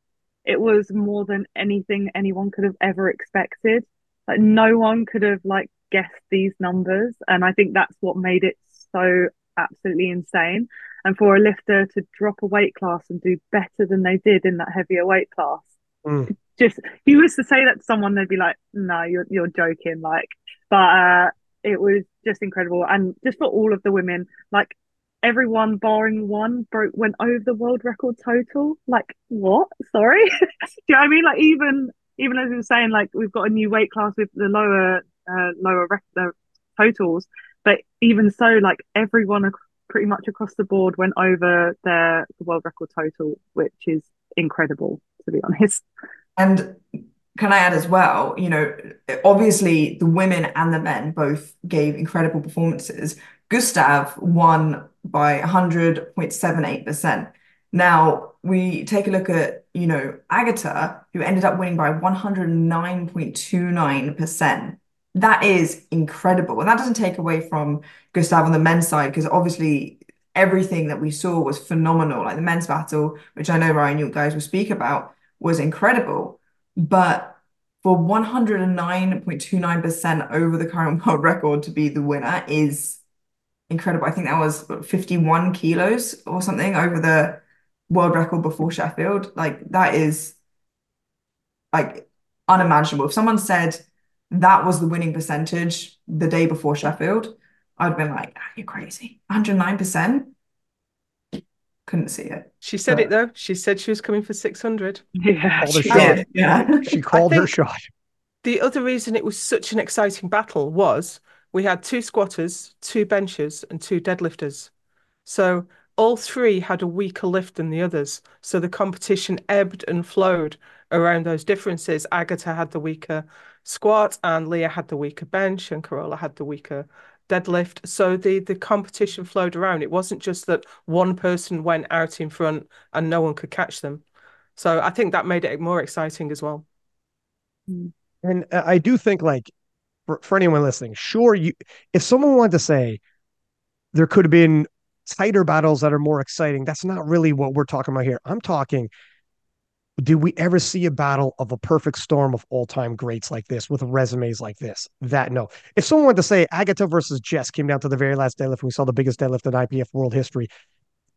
it was more than anything anyone could have ever expected. Like no one could have like guessed these numbers. And I think that's what made it so absolutely insane. And for a lifter to drop a weight class and do better than they did in that heavier weight class, mm just he was to say that to someone, they'd be like, "No, you're you're joking." Like, but uh, it was just incredible, and just for all of the women, like everyone barring one broke went over the world record total. Like, what? Sorry, do you know what I mean? Like, even even as we were saying, like we've got a new weight class with the lower uh, lower rec- totals, but even so, like everyone ac- pretty much across the board went over their the world record total, which is incredible to be honest. And can I add as well, you know, obviously the women and the men both gave incredible performances. Gustav won by 100.78%. Now we take a look at, you know, Agata, who ended up winning by 109.29%. That is incredible. And that doesn't take away from Gustav on the men's side, because obviously everything that we saw was phenomenal. Like the men's battle, which I know Ryan, you guys will speak about, was incredible. But for 109.29% over the current world record to be the winner is incredible. I think that was 51 kilos or something over the world record before Sheffield. Like that is like unimaginable. If someone said that was the winning percentage the day before Sheffield, I'd been like, oh, you're crazy. 109% couldn't see it. She said but... it though. She said she was coming for 600. Yeah, she, shot. yeah. she called her shot. The other reason it was such an exciting battle was we had two squatters, two benchers, and two deadlifters. So all three had a weaker lift than the others. So the competition ebbed and flowed around those differences. Agata had the weaker squat, and Leah had the weaker bench, and Carola had the weaker deadlift. So the the competition flowed around. It wasn't just that one person went out in front and no one could catch them. So I think that made it more exciting as well. Mm. And uh, I do think like for, for anyone listening, sure you if someone wanted to say there could have been tighter battles that are more exciting, that's not really what we're talking about here. I'm talking did we ever see a battle of a perfect storm of all-time greats like this with resumes like this? That no. If someone wanted to say Agata versus Jess came down to the very last deadlift, and we saw the biggest deadlift in IPF world history,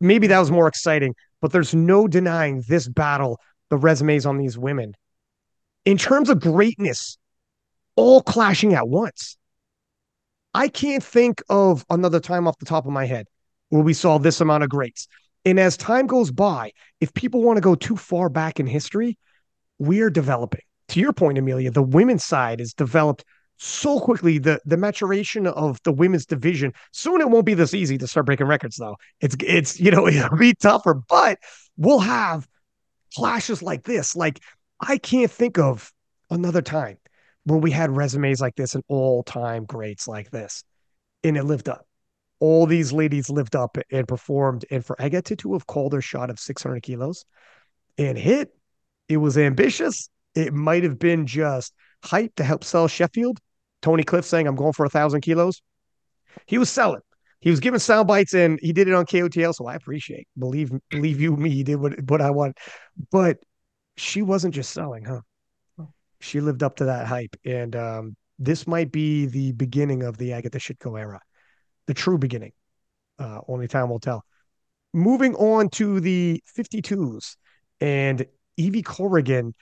maybe that was more exciting. But there's no denying this battle, the resumes on these women, in terms of greatness, all clashing at once. I can't think of another time off the top of my head where we saw this amount of greats. And as time goes by, if people want to go too far back in history, we're developing. To your point, Amelia, the women's side is developed so quickly. The the maturation of the women's division. Soon it won't be this easy to start breaking records, though. It's it's you know it'll be tougher, but we'll have clashes like this. Like I can't think of another time where we had resumes like this and all time greats like this, and it lived up. All these ladies lived up and performed. And for Agata to have called her shot of 600 kilos and hit, it was ambitious. It might have been just hype to help sell Sheffield. Tony Cliffe saying, I'm going for a thousand kilos. He was selling. He was giving sound bites and he did it on KOTL. So I appreciate, believe, believe you me, he did what, what I want. But she wasn't just selling, huh? She lived up to that hype. And um, this might be the beginning of the Agata Sitko era, the true beginning. Uh, only time will tell. Moving on to the 52s and Evie Corrigan,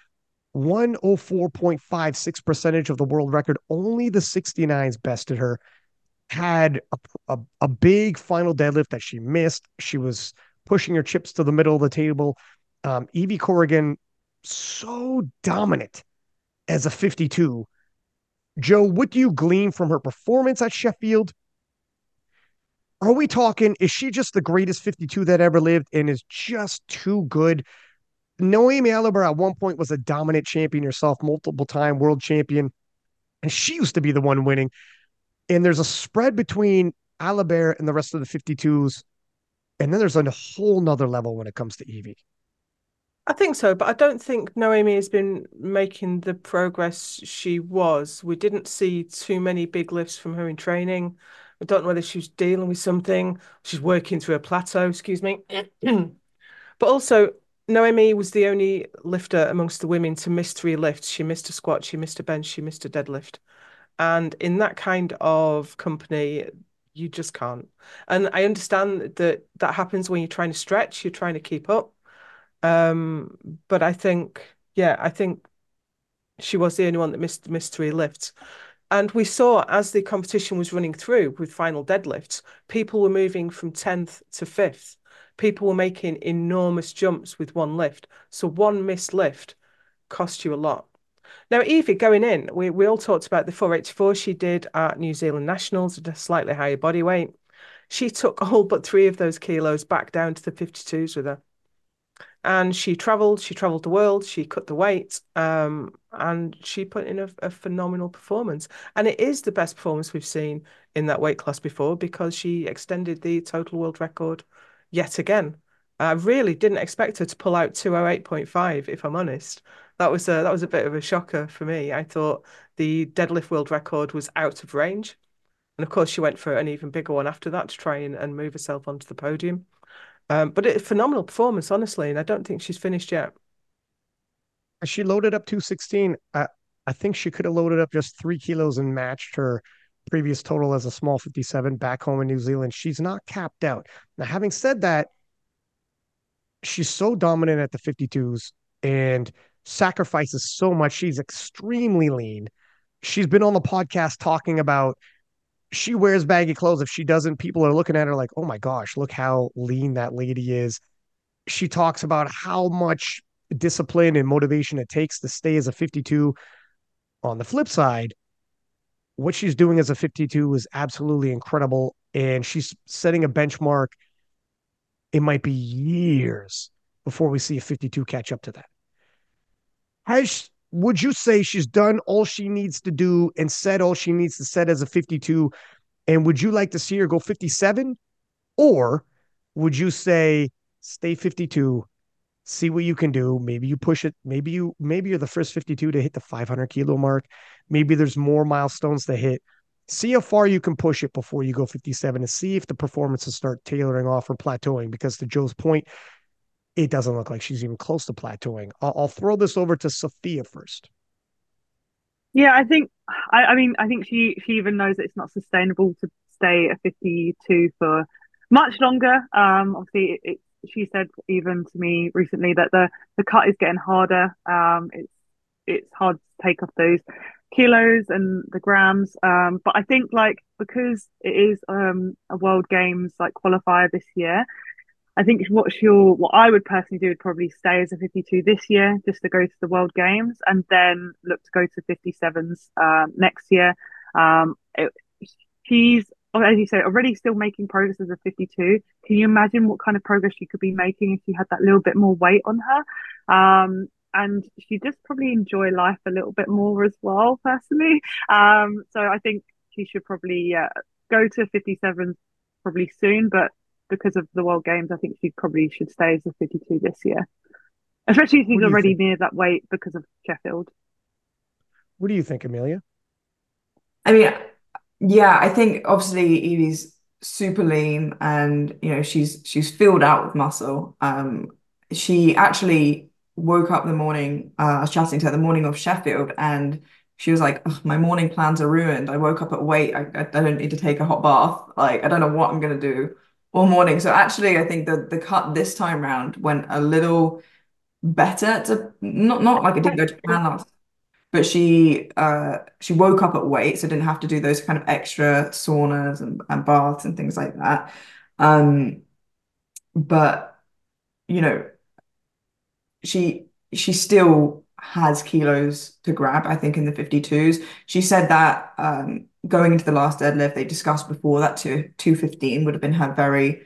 104.56 percentage of the world record. Only the 69s bested her. Had a, a, a big final deadlift that she missed. She was pushing her chips to the middle of the table. Um, Evie Corrigan, so dominant as a 52 Jo, what do you glean from her performance at Sheffield? Are we talking, is she just the greatest 52 that ever lived and is just too good? Noemi Allabert at one point was a dominant champion herself, multiple time world champion, and she used to be the one winning. And there's a spread between Allabert and the rest of the 52s. And then there's a whole nother level when it comes to Evie. I think so, but I don't think Noemi has been making the progress she was. We didn't see too many big lifts from her in training. I don't know whether she was dealing with something. She's working through a plateau, excuse me. but also, Noemi was the only lifter amongst the women to miss three lifts. She missed a squat, she missed a bench, she missed a deadlift. And in that kind of company, you just can't. And I understand that that happens when you're trying to stretch, you're trying to keep up um, but I think, yeah, I think she was the only one that missed missed three lifts. And we saw as the competition was running through with final deadlifts, people were moving from 10th to 5th. People were making enormous jumps with one lift. So one missed lift cost you a lot. Now, Evie, going in, we, we all talked about the 484 she did at New Zealand Nationals at a slightly higher body weight. She took all but three of those kilos back down to the 52s with her and she traveled she traveled the world she cut the weight um, and she put in a, a, phenomenal performance. And it is the best performance we've seen in that weight class before because she extended the total world record yet again. I really didn't expect her to pull out 208.5 if i'm honest. That was a that was a bit of a shocker for me. I thought the deadlift world record was out of range. And of course she went for an even bigger one after that to try and, and move herself onto the podium um, but a phenomenal performance, honestly, and I don't think she's finished yet. She loaded up 216. I, I think she could have loaded up just three kilos and matched her previous total as a small 57 back home in New Zealand. She's not capped out. Now, having said that, she's so dominant at the 52s and sacrifices so much. She's extremely lean. She's been on the podcast talking about she wears baggy clothes. If she doesn't, people are looking at her like, oh my gosh, look how lean that lady is. She talks about how much discipline and motivation it takes to stay as a 52. On the flip side, what she's doing as a 52 is absolutely incredible. And she's setting a benchmark. It might be years before we see a 52 catch up to that. Has would you say she's done all she needs to do and said all she needs to set as a 52? And would you like to see her go 57? Or would you say stay 52, see what you can do? Maybe you push it. Maybe you maybe you're the first 52 to hit the 500 kilo mark. Maybe there's more milestones to hit. See how far you can push it before you go 57 and see if the performances start tailoring off or plateauing. Because to Jo's point, it doesn't look like she's even close to plateauing. I'll, I'll throw this over to Sophia first. Yeah, I think I, I, mean I think she she even knows that it's not sustainable to stay at 52 for much longer. Um, obviously, it, it, she said even to me recently that the the cut is getting harder. Um, it's it's hard to take off those kilos and the grams. Um, but I think like because it is um a World Games like qualifier this year, I think what she'll, what I would personally do would probably stay as a 52 this year, just to go to the World Games, and then look to go to 57s um, next year. Um, it, she's, as you say, already still making progress as a 52. Can you imagine what kind of progress she could be making if she had that little bit more weight on her? Um, and she just probably enjoy life a little bit more as well, personally. Um, so I think she should probably uh, go to 57 probably soon, but because of the World Games, I think she probably should stay as a 52 this year, especially if she's already near that weight because of Sheffield. What do you think, Amelia? I mean, yeah, I think obviously Evie's super lean and you know she's she's filled out with muscle. Um, she actually woke up the morning. Uh, I was chatting to her the morning of Sheffield, and she was like, "My morning plans are ruined. I woke up at weight. I, I don't need to take a hot bath. Like I don't know what I'm gonna do all morning." So actually, I think the the cut this time round went a little better. To not not like it didn't go to plan last but she uh, she woke up at weight, so didn't have to do those kind of extra saunas and, and baths and things like that. Um, but you know, she she still has kilos to grab. I think in the 52s, she said that um, going into the last deadlift, they discussed before that to 215 would have been her very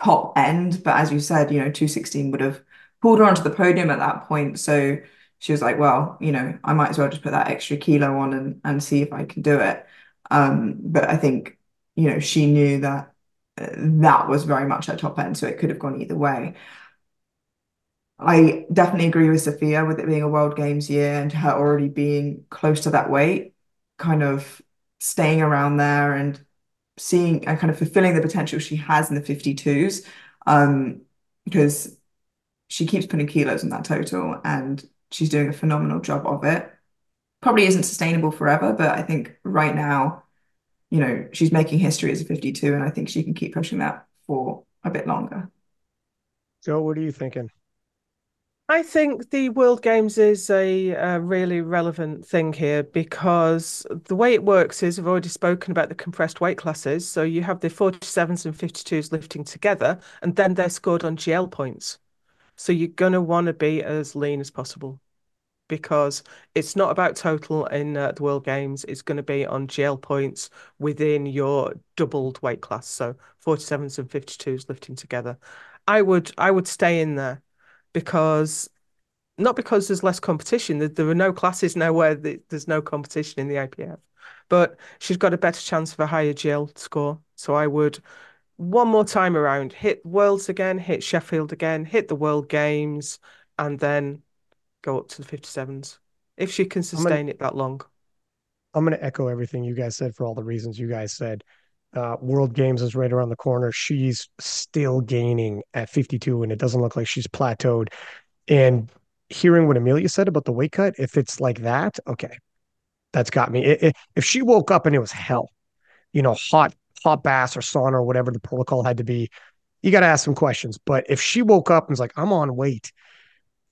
top end, but as you said, you know, 216 would have pulled her onto the podium at that point. So she was like, well, you know, I might as well just put that extra kilo on and, and see if I can do it. Um, but I think, you know, she knew that uh, that was very much her top end, so it could have gone either way. I definitely agree with Sophia with it being a World Games year and her already being close to that weight, kind of staying around there and seeing and kind of fulfilling the potential she has in the 52s. Um, because she keeps putting kilos in that total and she's doing a phenomenal job of it. Probably isn't sustainable forever, but I think right now, you know, she's making history as a 52, and I think she can keep pushing that for a bit longer. So, what are you thinking? I think the World Games is a, a, really relevant thing here because the way it works is I've already spoken about the compressed weight classes. So you have the 47s and 52s lifting together, and then they're scored on GL points. So you're going to want to be as lean as possible because it's not about total in uh, the World Games. It's going to be on GL points within your doubled weight class. So 47s and 52s lifting together. I would I would stay in there because not because there's less competition. There, there are no classes now where the, there's no competition in the IPF, but she's got a better chance of a higher GL score. So I would one more time around, hit Worlds again, hit Sheffield again, hit the World Games, and then go up to the 57s if she can sustain gonna, it that long. I'm going to echo everything you guys said for all the reasons you guys said. Uh, World Games is right around the corner. She's still gaining at 52, and it doesn't look like she's plateaued. And hearing what Amelia said about the weight cut, if it's like that, okay, that's got me. It, it, if she woke up and it was hell, you know, hot hot baths or sauna or whatever the protocol had to be, you got to ask some questions. But if she woke up and was like, I'm on weight,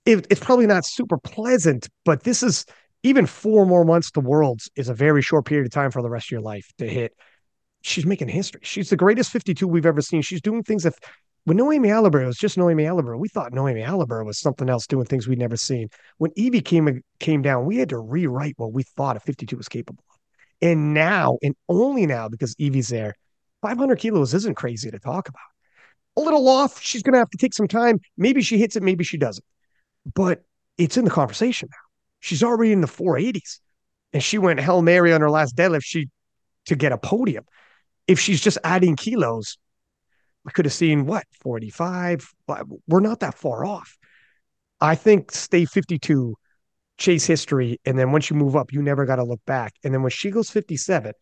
it, it's probably not super pleasant, but this is even four more months to Worlds is a very short period of time for the rest of your life to hit. She's making history. She's the greatest 52 we've ever seen. She's doing things that when Noemi Allabert was just Noemi Allabert, we thought Noemi Allabert was something else doing things we'd never seen. When Evie came came down, we had to rewrite what we thought a 52 was capable of. And now, and only now, because Evie's there, 500 kilos isn't crazy to talk about. A little off. She's going to have to take some time. Maybe she hits it, maybe she doesn't. But it's in the conversation now. She's already in the 480s. And she went Hail Mary on her last deadlift she to get a podium. If she's just adding kilos, we could have seen what 45. We're not that far off. I think stay 52 chase history. And then once you move up, you never got to look back. And then when she goes 57,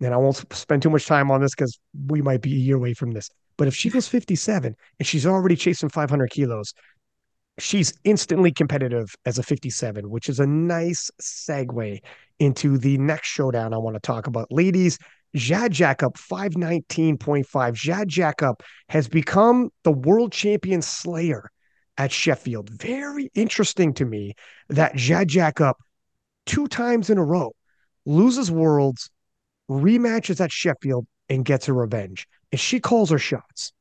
and I won't spend too much time on this because we might be a year away from this. But if she goes 57 and she's already chasing 500 kilos, she's instantly competitive as a 57, which is a nice segue into the next showdown I want to talk about. Ladies, Jade Jacob 519.5. Jade Jacob has become the world champion slayer at Sheffield. Very interesting to me that Jade Jacob, two times in a row, loses worlds, rematches at Sheffield, and gets her revenge. And she calls her shots.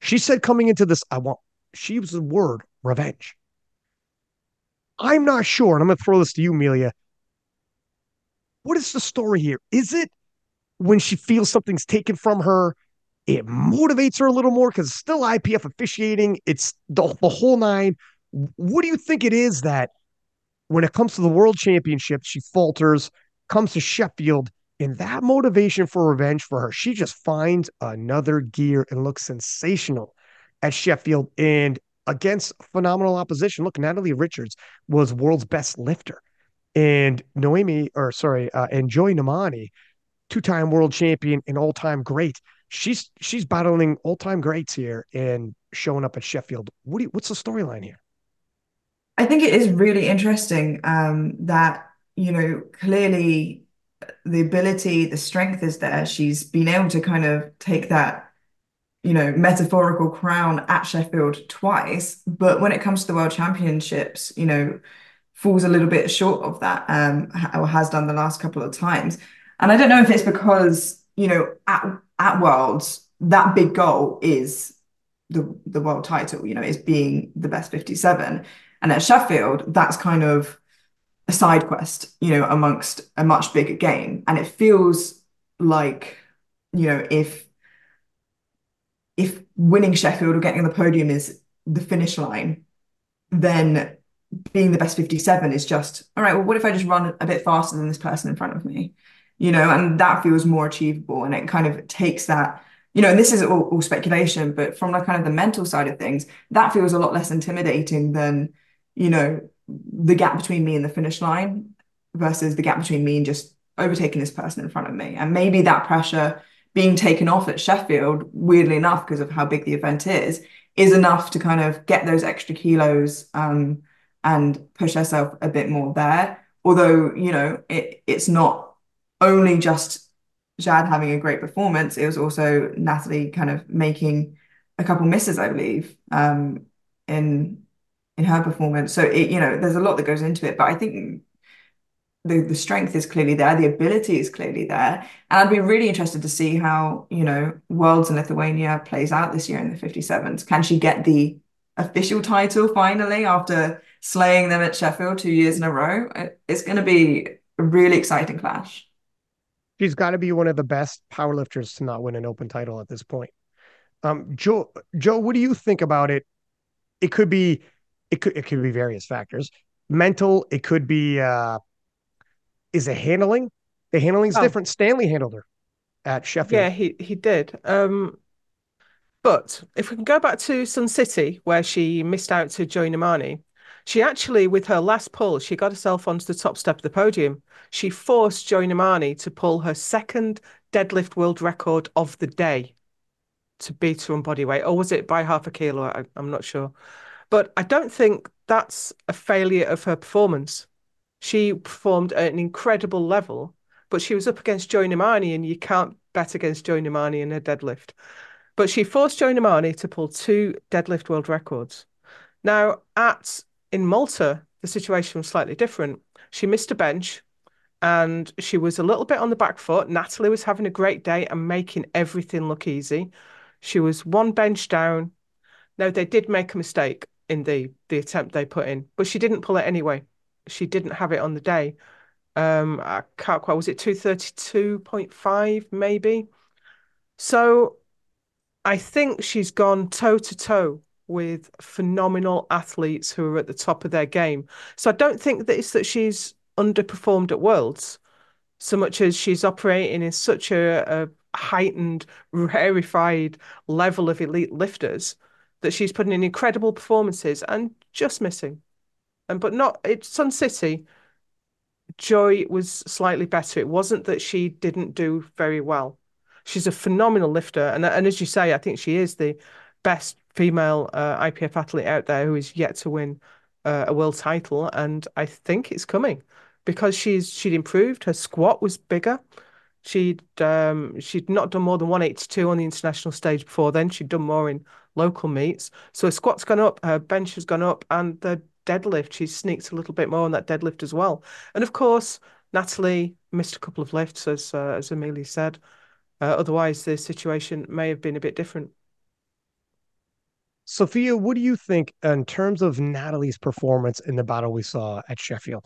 She said coming into this, I want, she used the word revenge. I'm not sure, and I'm going to throw this to you, Amelia. What is the story here? Is it when she feels something's taken from her it motivates her a little more because still IPF officiating. It's the, the whole nine. What do you think it is that when it comes to the world championship, she falters, comes to Sheffield, And that motivation for revenge for her, she just finds another gear and looks sensational at Sheffield and against phenomenal opposition. Look, Natalie Richards was world's best lifter. And Noemi, or sorry, uh, and Joy Nnamani, two-time world champion and all-time great. She's she's battling all-time greats here and showing up at Sheffield. What you, what's the storyline here? I think it is really interesting um, that you know clearly the ability, the strength is there. She's been able to kind of take that, you know, metaphorical crown at Sheffield twice, but when it comes to the World Championships, you know, falls a little bit short of that, um, or has done the last couple of times. And I don't know if it's because, you know, at at Worlds, that big goal is the the world title, you know, is being the best 57. And at Sheffield, that's kind of a side quest, you know, amongst a much bigger game. And it feels like, you know, if if winning Sheffield or getting on the podium is the finish line, then being the best 57 is just, all right, well, what if I just run a bit faster than this person in front of me? You know, and that feels more achievable. And it kind of takes that, you know, and this is all, all speculation, but from like kind of the mental side of things, that feels a lot less intimidating than, you know, the gap between me and the finish line versus the gap between me and just overtaking this person in front of me. And maybe that pressure being taken off at Sheffield, weirdly enough, because of how big the event is, is enough to kind of get those extra kilos um, and push herself a bit more there. Although, you know, it, it's not only just Jade having a great performance, it was also Natalie kind of making a couple misses, I believe, um, in in her performance. So it, you know, there's a lot that goes into it, but I think the the strength is clearly there, the ability is clearly there, and I'd be really interested to see how you know Worlds in Lithuania plays out this year in the 57s. Can she get the official title finally after slaying them at Sheffield two years in a row? It's going to be a really exciting clash. She's got to be one of the best powerlifters to not win an open title at this point. Um, Jo, Jo, what do you think about it? It could be it could it could be various factors. Mental, it could be uh is it handling? The handling's oh. different. Stanley handled her at Sheffield. Yeah, he he did. Um but if we can go back to Sun City, where she missed out to Joy Nnamani, she actually, with her last pull, she got herself onto the top step of the podium. She forced Joy Nnamani to pull her second deadlift world record of the day to beat her on body weight, or was it by half a kilo? I, am not sure. But I don't think that's a failure of her performance. She performed at an incredible level, but she was up against Joy Nnamani, and you can't bet against Joy Nnamani in her deadlift. But she forced Joy Nnamani to pull two deadlift world records. Now, at in Malta, the situation was slightly different. She missed a bench and she was a little bit on the back foot. Natalie was having a great day and making everything look easy. She was one bench down. Now, they did make a mistake in the the attempt they put in, but she didn't pull it anyway. She didn't have it on the day. Um, I can't quite. Was it two thirty two point five maybe? So, I think she's gone toe to toe with phenomenal athletes who are at the top of their game. So I don't think that it's that she's underperformed at Worlds so much as she's operating in such a, a heightened, rarefied level of elite lifters that she's putting in incredible performances and just missing. And but not it's Sun City. Joy was slightly better. It wasn't that she didn't do very well. She's a phenomenal lifter, and and as you say, I think she is the best female uh, IPF athlete out there who is yet to win uh, a world title, and I think it's coming because she's she'd improved. Her squat was bigger. She'd um, she'd not done more than 182 on the international stage before then. She'd done more in local meets. So her squat's gone up, her bench has gone up, and the deadlift, she's sneaked a little bit more on that deadlift as well. And of course, Natalie missed a couple of lifts, as uh, as Amelia said. Uh, otherwise, the situation may have been a bit different. Sophia, what do you think in terms of Natalie's performance in the battle we saw at Sheffield?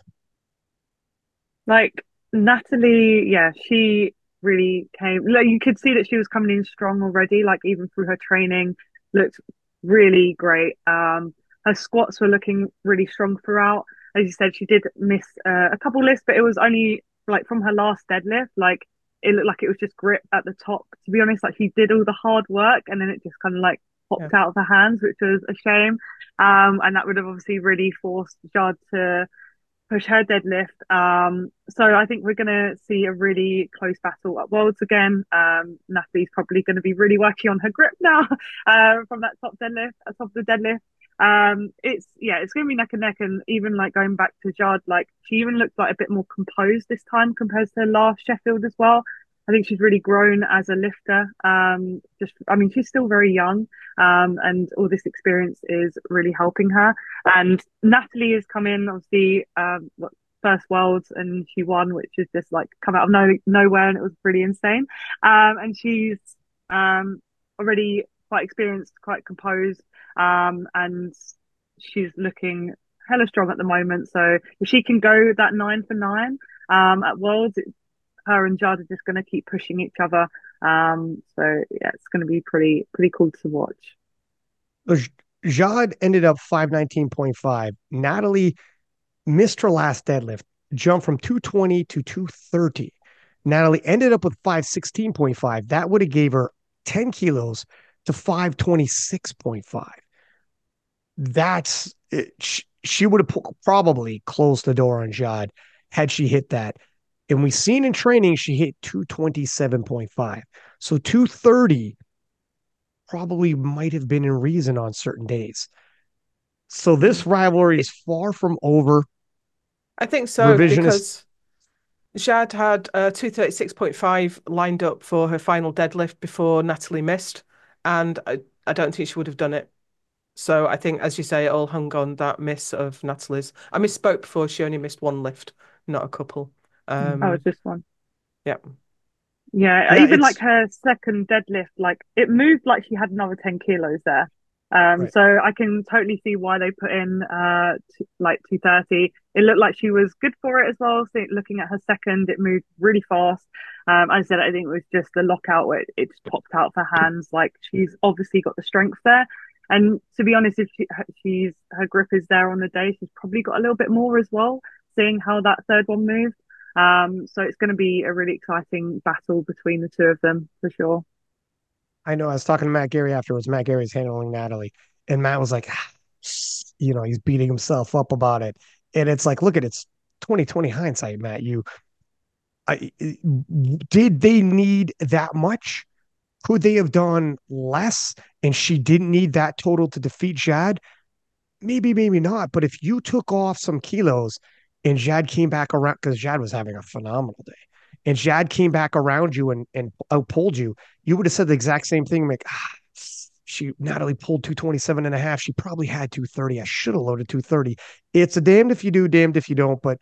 Like Natalie, yeah, she really came. Like you could see that she was coming in strong already. Like even through her training, looked really great. Um, her squats were looking really strong throughout. As you said, she did miss uh, a couple lifts, but it was only like from her last deadlift. Like it looked like it was just grip at the top. To be honest, like she did all the hard work and then it just kind of like popped yeah. out of her hands, which was a shame. Um, and that would have obviously really forced Jade to push her deadlift. Um, so I think we're going to see a really close battle at Worlds again. Um, Natalie's probably going to be really working on her grip now uh, from that top deadlift, uh, top of the deadlift. Um, it's yeah, it's going to be neck and neck, and even like going back to Jade, like she even looked like a bit more composed this time compared to last Sheffield as well. I think she's really grown as a lifter. Um, just, I mean, she's still very young, um, and all this experience is really helping her. And Natalie has come in, obviously, um, first worlds, and she won, which is just like come out of no nowhere, and it was really insane. Um, and she's um already quite experienced, quite composed, um, and she's looking hella strong at the moment. So if she can go that nine for nine at Worlds, her and Jade are just going to keep pushing each other. Um, so yeah, it's going to be pretty pretty cool to watch. Jade ended up 519.5. Natalie missed her last deadlift, jumped from 220 to 230. Natalie ended up with 516.5. That would have gave her 10 kilos to 526.5. That's it. She, would have probably closed the door on Jade had she hit that. And we've seen in training she hit 227.5. So 230 probably might have been in reason on certain days. So this rivalry is far from over. I think so Revisionist. because Jade had uh, 236.5 lined up for her final deadlift before Natalie missed. And I, I don't think she would have done it. So I think, as you say, it all hung on that miss of Natalie's. I misspoke before. She only missed one lift, not a couple. Um, oh, it's this one. Yeah. Yeah, yeah even it's... like her second deadlift, like it moved like she had another 10 kilos there. Um, right. so I can totally see why they put in, uh, t- like 230. It looked like she was good for it as well. So looking at her second, it moved really fast. Um, I said, I think it was just the lockout where it, it just popped out of her hands. Like she's obviously got the strength there. And to be honest, if she, she's, her grip is there on the day, she's probably got a little bit more as well, seeing how that third one moved. Um, so it's going to be a really exciting battle between the two of them for sure. I know. I was talking to Matt Gary afterwards. Matt Gary's handling Natalie, and Matt was like, you know, he's beating himself up about it. And it's like, look at it, it's 2020 hindsight, Matt. You, I, did they need that much? Could they have done less? And she didn't need that total to defeat Jade. Maybe, maybe not. But if you took off some kilos and Jade came back around because Jade was having a phenomenal day. And Jade came back around you and and outpulled you, you would have said the exact same thing. Like, ah, she Natalie pulled 227 and a half. She probably had 230. I should have loaded 230. It's a damned if you do, damned if you don't. But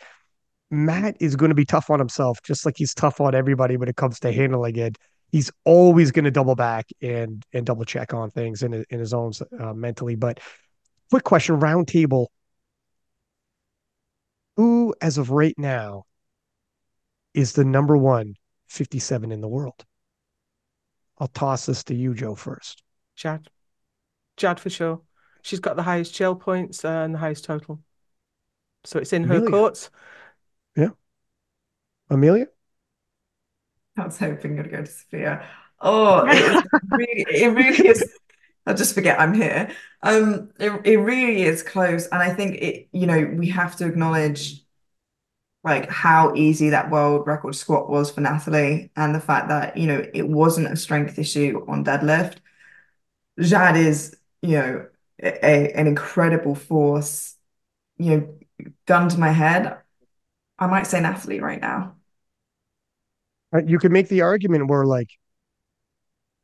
Matt is going to be tough on himself, just like he's tough on everybody when it comes to handling it. He's always going to double back and and double check on things in in his own uh, mentally. But quick question, roundtable who, as of right now, is the number one 57 in the world? I'll toss this to you, Jo, first. Jade. Jade for sure. She's got the highest GL points and the highest total. So it's in Amelia. her courts. Yeah. Amelia? I was hoping you'd go to Sophia. Oh, it, really, it really is. I just forget I'm here. Um, it, it really is close. And I think it, you know, we have to acknowledge like how easy that world record squat was for Natalie and the fact that, you know, it wasn't a strength issue on deadlift. Jade is, you know, a, an incredible force. You know, gun to my head, I might say Natalie right now. Uh, you could make the argument where like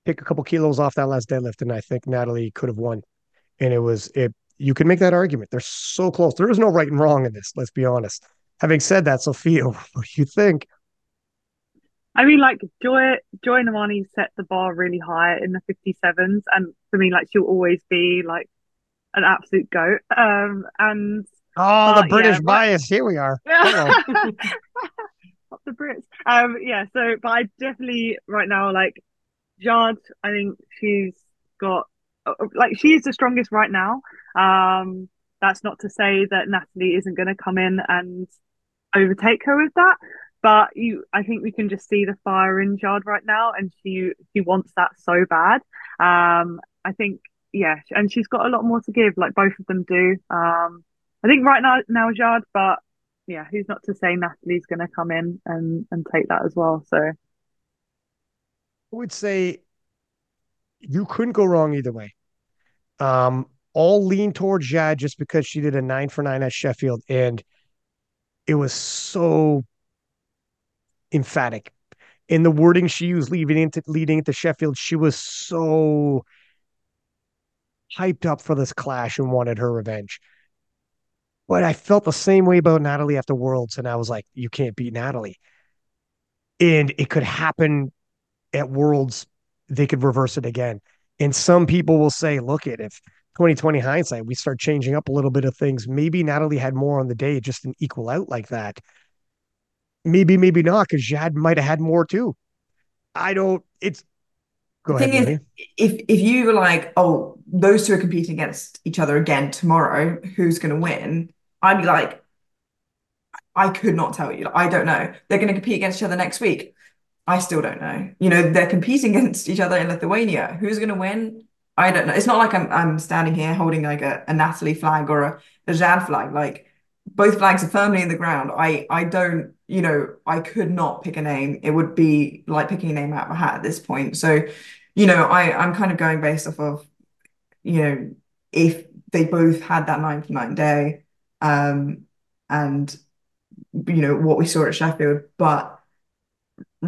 pick a couple kilos off that last deadlift, and I think Natalie could have won. And it was it. You can make that argument. They're so close. There is no right and wrong in this. Let's be honest. Having said that, Sophia, what do you think? I mean, like Joy Joy Nnamani set the bar really high in the 57s, and for me, like she'll always be like an absolute goat. Um, and oh, the British yeah, bias. But... Here we are. the Brits. Um, yeah. So, but I definitely right now like Jade, I think she's got like she's the strongest right now. Um, that's not to say that Natalie isn't going to come in and overtake her with that, but you, I think we can just see the fire in Jade right now, and she she wants that so bad. Um, I think yeah, and she's got a lot more to give, like both of them do. Um, I think right now now Jade, but yeah, who's not to say Natalie's going to come in and and take that as well. So would say you couldn't go wrong either way. Um, all lean towards Jade just because she did a nine for nine at Sheffield, and it was so emphatic in the wording she used leading into leading into Sheffield. She was so hyped up for this clash and wanted her revenge. But I felt the same way about Natalie after Worlds, and I was like, you can't beat Natalie. And it could happen at Worlds, they could reverse it again. And some people will say, look at if 2020 hindsight, we start changing up a little bit of things. Maybe Natalie had more on the day, just an equal out like that. Maybe, maybe not, because Jade might have had more too. I don't. It's Go the ahead, thing is, if if you were like, oh, those two are competing against each other again tomorrow, who's going to win? I'd be like, I could not tell you. I don't know. They're going to compete against each other next week. I still don't know. You know, they're competing against each other in Lithuania. Who's going to win? I don't know. It's not like I'm I'm standing here holding like a, a Natalie flag or a, a Jade flag. Like both flags are firmly in the ground. I I don't, you know, I could not pick a name. It would be like picking a name out of a hat at this point. So, you know, I I'm kind of going based off of, you know, if they both had that nine for nine day, um, and you know what we saw at Sheffield, but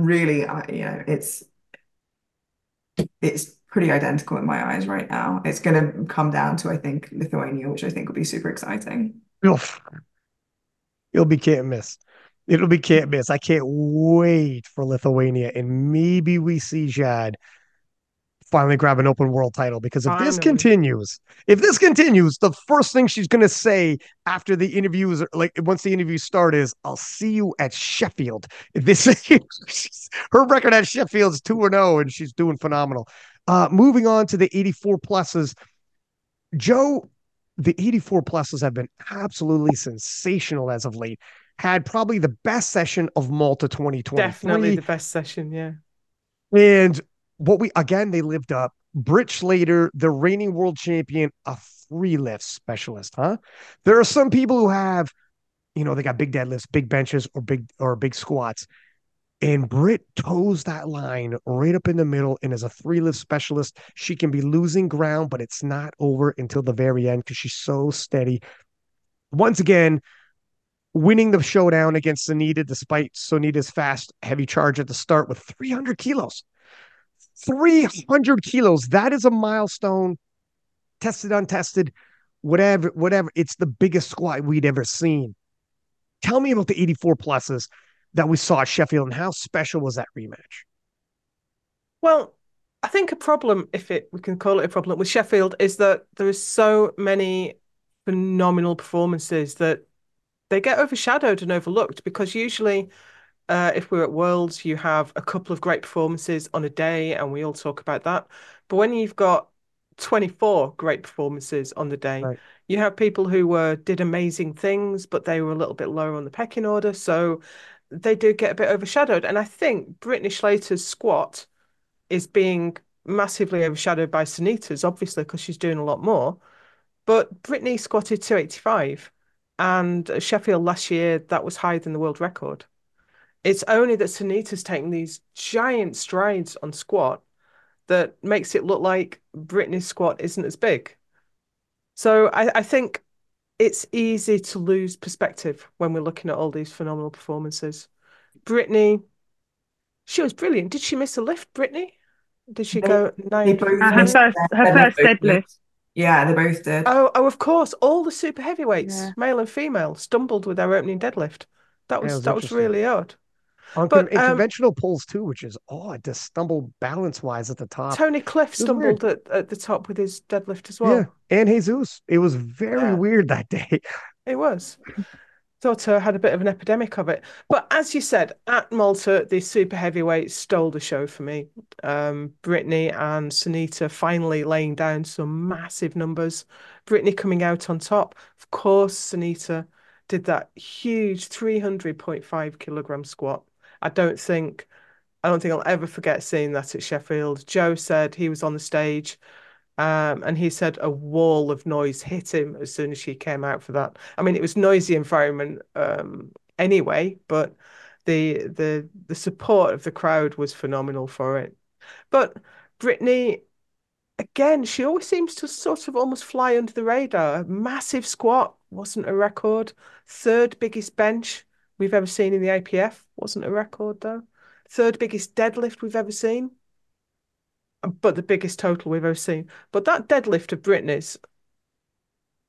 really, I, you know, it's it's pretty identical in my eyes right now. It's going to come down to I think Lithuania, which I think will be super exciting. Oof. It'll be can't miss. It'll be can't miss. I can't wait for Lithuania, and maybe we see Jade finally grab an open world title because if this continues, if this continues, the first thing she's going to say after the interviews, like once the interviews start, is "I'll see you at Sheffield." This her record at Sheffield is two and zero, oh, and she's doing phenomenal. Uh, moving on to the eighty four pluses, Jo. The 84 pluses have been absolutely sensational as of late. Had probably the best session of Malta 2020. Definitely the best session, yeah. And what we again they lived up. Britt Schlater, the reigning world champion, a free lift specialist, huh? There are some people who have, you know, they got big deadlifts, big benches, or big or big squats. And Britt toes that line right up in the middle. And as a three lift specialist, she can be losing ground, but it's not over until the very end because she's so steady. Once again, winning the showdown against Sunita despite Sunita's fast, heavy charge at the start with 300 kilos. 300 kilos. That is a milestone. Tested, untested, whatever, whatever. It's the biggest squat we'd ever seen. Tell me about the 84 pluses that we saw at Sheffield and how special was that rematch? Well, I think a problem, if it we can call it a problem with Sheffield, is that there are so many phenomenal performances that they get overshadowed and overlooked because usually uh, if we're at Worlds, you have a couple of great performances on a day, and we all talk about that. But when you've got 24 great performances on the day, right. you have people who were did amazing things, but they were a little bit lower on the pecking order, so they do get a bit overshadowed. And I think Brittany Schlater's squat is being massively overshadowed by Sunita's, obviously, because she's doing a lot more. But Brittany squatted 285, and Sheffield last year that was higher than the world record. It's only that Sunita's taking these giant strides on squat that makes it look like Brittany's squat isn't as big. So I, I think it's easy to lose perspective when we're looking at all these phenomenal performances. Brittany, she was brilliant. Did she miss a lift, Brittany? Did she they, go nine? Her first, her first deadlift. Yeah, they both did. Oh, oh, of course. All the super heavyweights, yeah. male and female, stumbled with their opening deadlift. That was, yeah, was that was really odd. On but, con- um, conventional pulls too, which is odd to stumble balance wise at the top. Tony Cliffe stumbled at, at the top with his deadlift as well. Yeah, and Jesus. It was very yeah. weird that day. It was. Thought uh, had a bit of an epidemic of it. But as you said, at Malta, the super heavyweights stole the show for me. Um, Brittany and Sunita finally laying down some massive numbers. Brittany coming out on top. Of course, Sunita did that huge 300.5 kilogram squat. I don't think I don't think I'll ever forget seeing that at Sheffield. Jo said he was on the stage um, and he said a wall of noise hit him as soon as she came out for that. I mean, it was noisy environment um, anyway, but the the the support of the crowd was phenomenal for it. But Brittany, again, she always seems to sort of almost fly under the radar. Massive squat wasn't a record. Third biggest bench we've ever seen in the IPF wasn't a record though. Third biggest deadlift we've ever seen um, but the biggest total we've ever seen. But that deadlift of Brittany's,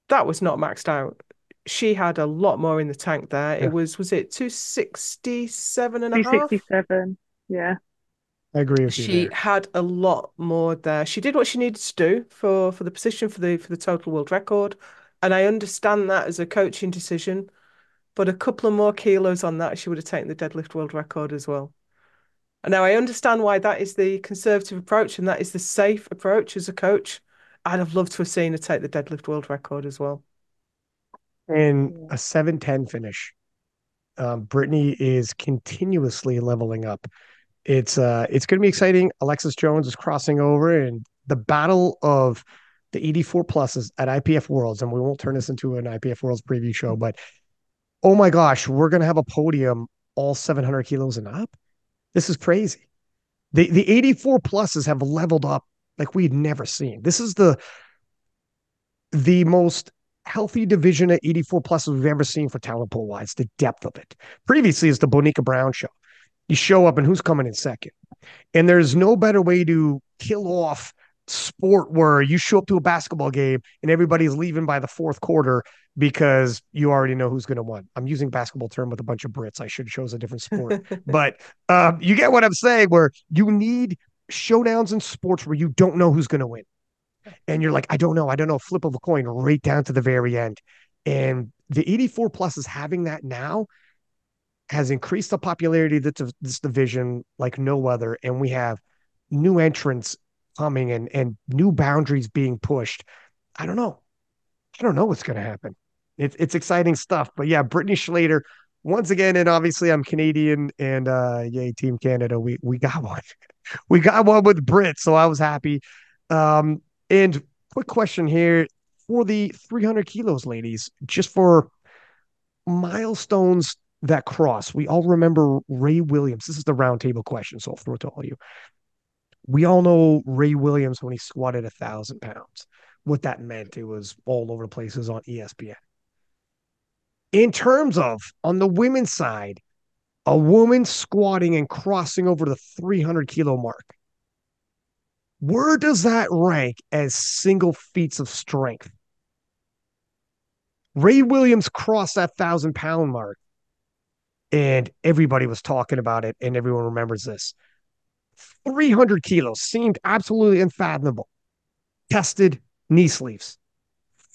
that was not maxed out. She had a lot more in the tank there. Yeah. It was, was it 267 and a 267, yeah. I agree with you. She there. had a lot more there. She did what she needed to do for for the position for the for the total world record, and I understand that as a coaching decision. But a couple of more kilos on that, she would have taken the deadlift world record as well. And now I understand why that is the conservative approach and that is the safe approach as a coach. I'd have loved to have seen her take the deadlift world record as well. In a 710 finish. Um, Brittany is continuously leveling up. It's uh it's gonna be exciting. Alexis Jones is crossing over and the battle of the 84 pluses at IPF Worlds, and we won't turn this into an IPF Worlds preview show, but oh my gosh, we're gonna have a podium all 700 kilos and up. This is crazy. The the 84 pluses have leveled up like we'd never seen. This is the the most healthy division at 84 pluses we've ever seen for talent pool wise, the depth of it. Previously, it's the Bonica Brown show. You show up and who's coming in second. And there's no better way to kill off sport where you show up to a basketball game and everybody's leaving by the fourth quarter because you already know who's going to win. I'm using basketball term with a bunch of Brits. I should us a different sport, but um, you get what I'm saying. Where you need showdowns in sports where you don't know who's going to win, and you're like, I don't know, I don't know, flip of a coin right down to the very end. And the 84 plus is having that now has increased the popularity of this division like no other, and we have new entrants coming and and new boundaries being pushed. I don't know. I don't know what's going to happen. It's it's exciting stuff. But yeah, Brittany Schlater once again, and obviously I'm Canadian, and uh, yay, Team Canada, we we got one, we got one with Brit, so I was happy. Um, and quick question here for the 300 kilos, ladies, just for milestones that cross. We all remember Ray Williams. This is the roundtable question, so I'll throw it to all you. We all know Ray Williams when he squatted a thousand pounds. What that meant, it was all over the places on ESPN. In terms of on the women's side, a woman squatting and crossing over the 300 kilo mark. Where does that rank as single feats of strength? Ray Williams crossed that thousand pound mark, and everybody was talking about it, and everyone remembers this. 300 kilos seemed absolutely unfathomable. Tested knee sleeves,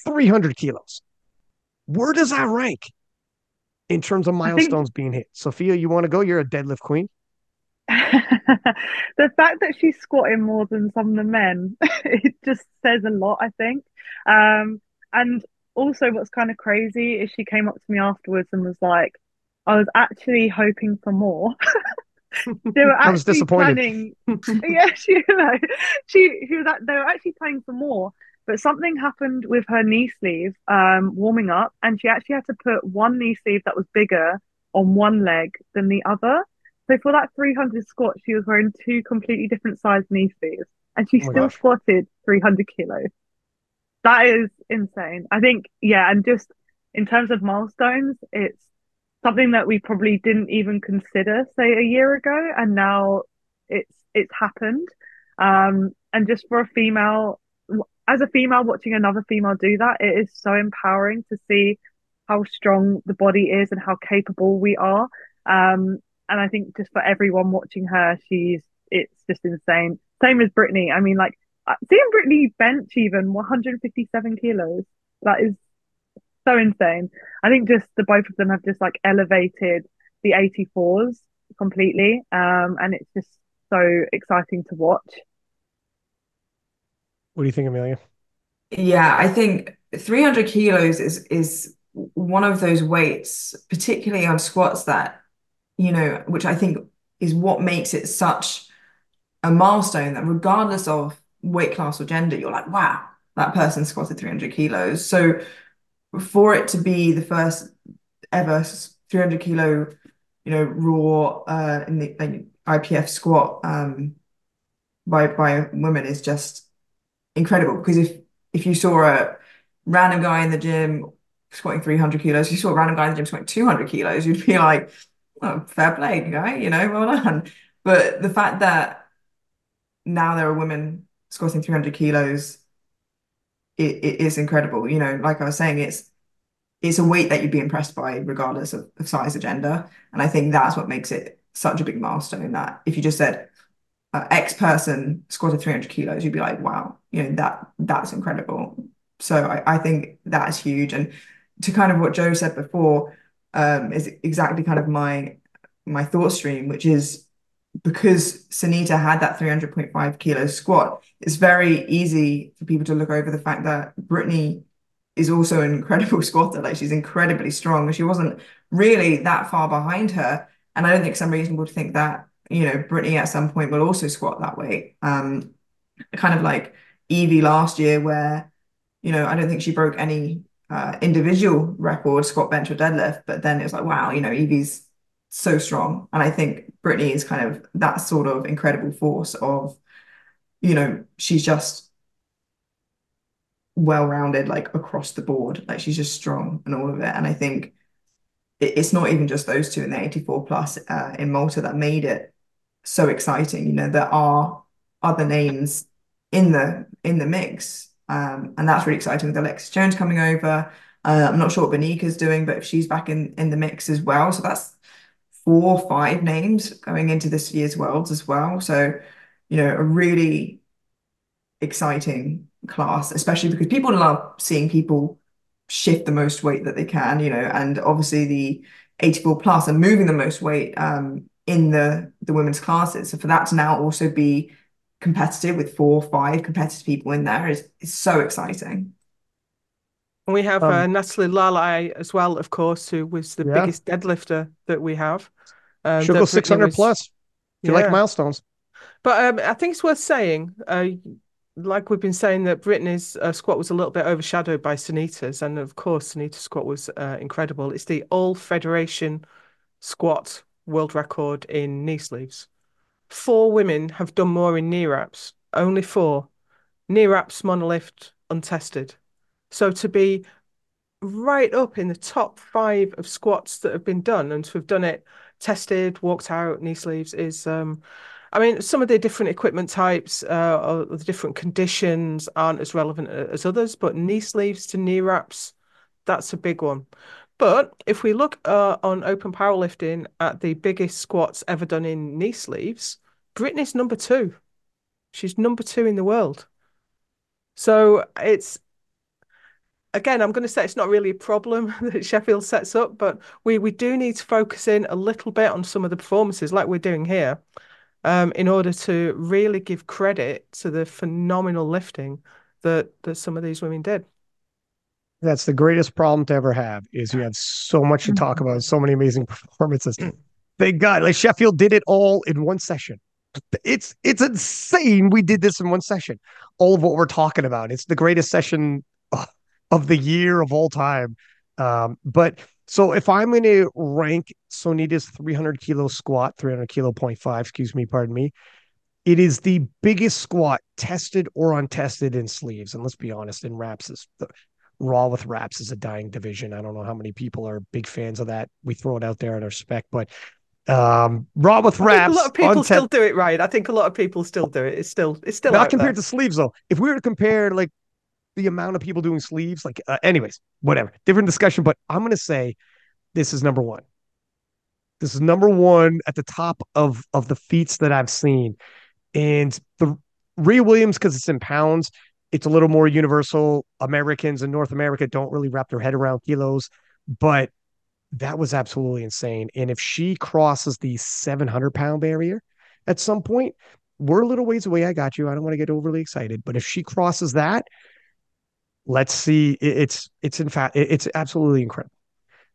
300 kilos. Where does that rank in terms of milestones think... being hit? Sophia, you want to go? You're a deadlift queen. the fact that she's squatting more than some of the men, it just says a lot, I think. Um, and also, what's kind of crazy is she came up to me afterwards and was like, I was actually hoping for more. they were actually planning. yeah, she, you she, she was. They were actually planning for more, but something happened with her knee sleeve, um, warming up, and she actually had to put one knee sleeve that was bigger on one leg than the other. So for that 300 squat, she was wearing two completely different sized knee sleeves, and she oh still gosh. squatted 300 kilos. That is insane. I think, yeah, and just in terms of milestones, it's something that we probably didn't even consider, say, a year ago, and now it's it's happened. Um, and just for a female, as a female watching another female do that, it is so empowering to see how strong the body is and how capable we are. Um, and I think just for everyone watching her, she's it's just insane. Same as Brittany. I mean, like uh, seeing Brittany bench even 157 kilos, that is so insane. I think just the both of them have just like elevated the 84s completely. Um, and it's just so exciting to watch. What do you think, Amelia? Yeah, I think 300 kilos is is one of those weights, particularly on squats that, you know, which I think is what makes it such a milestone that regardless of weight class or gender, you're like, wow, that person squatted 300 kilos. So for it to be the first ever 300 kilo, you know, raw uh, in the like, IPF squat um, by by women is just incredible because if if you saw a random guy in the gym squatting 300 kilos, you saw a random guy in the gym squatting 200 kilos, you'd be like, oh, fair play, guy, you know, well done. But the fact that now there are women squatting 300 kilos, it, it is incredible. You know, like I was saying, it's it's a weight that you'd be impressed by regardless of, of size or gender. And I think that's what makes it such a big milestone that if you just said uh, X person squatted 300 kilos, you'd be like, wow, you know, that that's incredible. So I, I think that's huge. And to kind of what Jo said before, um, is exactly kind of my my thought stream, which is because Sunita had that 300.5 kilo squat, it's very easy for people to look over the fact that Brittany is also an incredible squatter. Like she's incredibly strong. She wasn't really that far behind her. And I don't think some reason would think that, you know, Brittany at some point will also squat that weight. Um, kind of like Evie last year, where, you know, I don't think she broke any uh, individual record, squat, bench, or deadlift, but then it was like, wow, you know, Evie's so strong. And I think Brittany is kind of that sort of incredible force of, you know, she's just well-rounded like across the board. Like she's just strong and all of it. And I think it, it's not even just those two in the 84 plus uh, in Malta that made it so exciting. You know there are other names in the in the mix um, and that's really exciting with Alexis Jones coming over. Uh, I'm not sure what Bonica's doing but if she's back in in the mix as well. So that's four or five names going into this year's worlds as well so you know a really exciting class, especially because people love seeing people shift the most weight that they can, you know, and obviously the 84 plus and moving the most weight um, in the the women's classes. So for that to now also be competitive with four or five competitive people in there is is so exciting. We have um, uh, Natalie Lalai as well, of course, who was the yeah. biggest deadlifter that we have. Um, She'll go 600 was, plus. If you yeah. like milestones. But um, I think it's worth saying, uh, like we've been saying that Brittany's uh, squat was a little bit overshadowed by Sunita's, and of course Sunita's squat was uh, incredible. It's the All Federation squat world record in knee sleeves. Four women have done more in knee wraps. Only four. Knee wraps monolift untested. So to be right up in the top five of squats that have been done and to have done it tested, walked out, knee sleeves is um I mean, some of the different equipment types uh, or the different conditions aren't as relevant as others, but knee sleeves to knee wraps, that's a big one. But if we look uh, on open powerlifting at the biggest squats ever done in knee sleeves, Brittany's number two. She's number two in the world. So it's again, I'm going to say it's not really a problem that Sheffield sets up, but we we do need to focus in a little bit on some of the performances, like we're doing here, um, in order to really give credit to the phenomenal lifting that that some of these women did. That's the greatest problem to ever have is you have so much to talk about, so many amazing performances. Thank God, like Sheffield did it all in one session. It's it's insane. We did this in one session. All of what we're talking about. It's the greatest session of the year of all time. Um, but so if I'm going to rank Sunita's 300 kilo squat, 300 kilo five, excuse me, pardon me, it is the biggest squat tested or untested in sleeves. And let's be honest, in wraps is the raw with wraps is a dying division. I don't know how many people are big fans of that. We throw it out there in our spec, but um raw with wraps. a lot of people still do it right. I think a lot of people still do it. It's still it's still not compared there. to sleeves though. If we were to compare like the amount of people doing sleeves. Like, uh, anyways, whatever, different discussion. But I'm gonna say this is number one. This is number one at the top of of the feats that I've seen, and the Ray Williams because it's in pounds. It's a little more universal. Americans in North America don't really wrap their head around kilos, but that was absolutely insane. And if she crosses the 700 pound barrier at some point, we're a little ways away. I got you. I don't want to get overly excited, but if she crosses that, let's see. It's it's in fact it's absolutely incredible.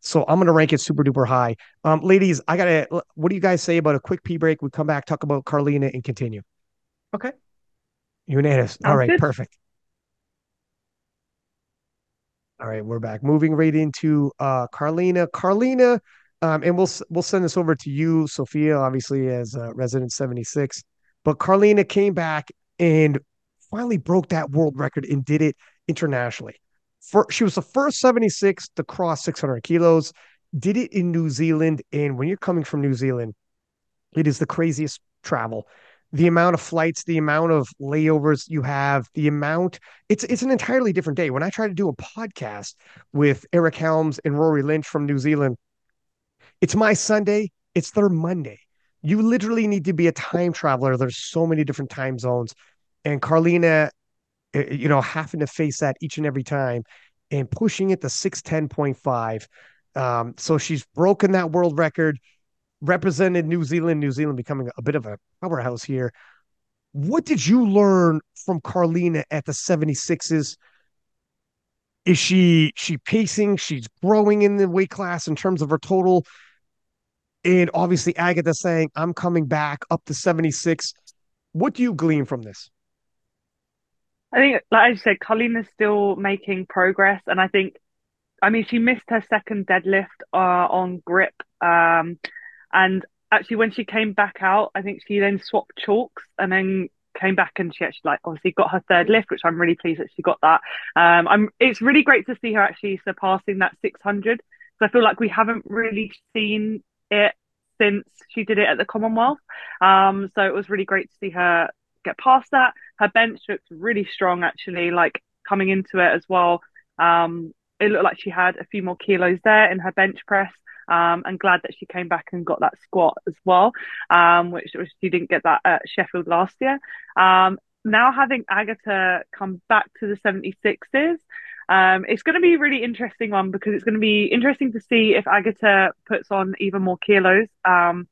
So I'm gonna rank it super duper high. Um, ladies, I gotta. What do you guys say about a quick pee break? We come back, talk about Karlina, and continue. Okay. Unanimous. All right, good. perfect. All right, we're back. Moving right into uh, Karlina. Karlina, um, and we'll we'll send this over to you, Sophia, obviously as uh, resident 76. But Karlina came back and finally broke that world record and did it internationally. For, she was the first 76 to cross 600 kilos, did it in New Zealand. And when you're coming from New Zealand, it is the craziest travel. The amount of flights, the amount of layovers you have, the amount it's it's an entirely different day. When I try to do a podcast with Eric Helms and Rory Lynch from New Zealand, it's my Sunday, it's their Monday. You literally need to be a time traveler. There's so many different time zones. And Karlina you know, having to face that each and every time and pushing it to 610.5. Um, so she's broken that world record, represented New Zealand, New Zealand becoming a bit of a powerhouse here. What did you learn from Karlina at the 76s? Is she she pacing? She's growing in the weight class in terms of her total. And obviously Agatha saying, I'm coming back up to 76. What do you glean from this? I think, like I said, Colleen is still making progress, and I think, I mean, she missed her second deadlift uh, on grip, um, and actually when she came back out, I think she then swapped chalks and then came back and she actually like obviously got her third lift, which I'm really pleased that she got that. Um, I'm it's really great to see her actually surpassing that 600 because I feel like we haven't really seen it since she did it at the Commonwealth. Um, so it was really great to see her get past that. Her bench looked really strong, actually, like coming into it as well. Um, it looked like she had a few more kilos there in her bench press. Um, and glad that she came back and got that squat as well, um, which, which she didn't get that at Sheffield last year. Um, now having Agatha come back to the 76s, um, it's going to be a really interesting one because it's going to be interesting to see if Agatha puts on even more kilos. Um,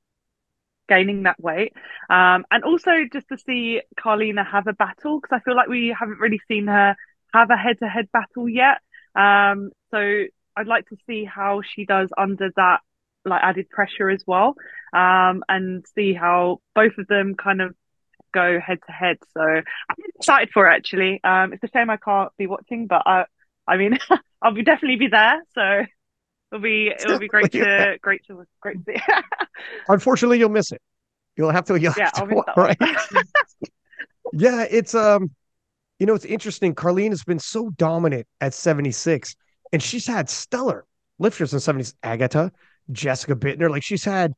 gaining that weight. Um, and also just to see Karlina have a battle because I feel like we haven't really seen her have a head to head battle yet. Um, so I'd like to see how she does under that like added pressure as well. Um, and see how both of them kind of go head to head. So I'm excited for it actually. Um, it's a shame I can't be watching, but I, I mean, I'll be definitely be there. So It'll be it'll be great to great to great to see. Unfortunately, you'll miss it. You'll have to. You'll yeah, have to, right? yeah, it's um, you know, it's interesting. Karlina has been so dominant at seventy six, and she's had stellar lifters in seventies. Agatha, Jessica Buettner, like she's had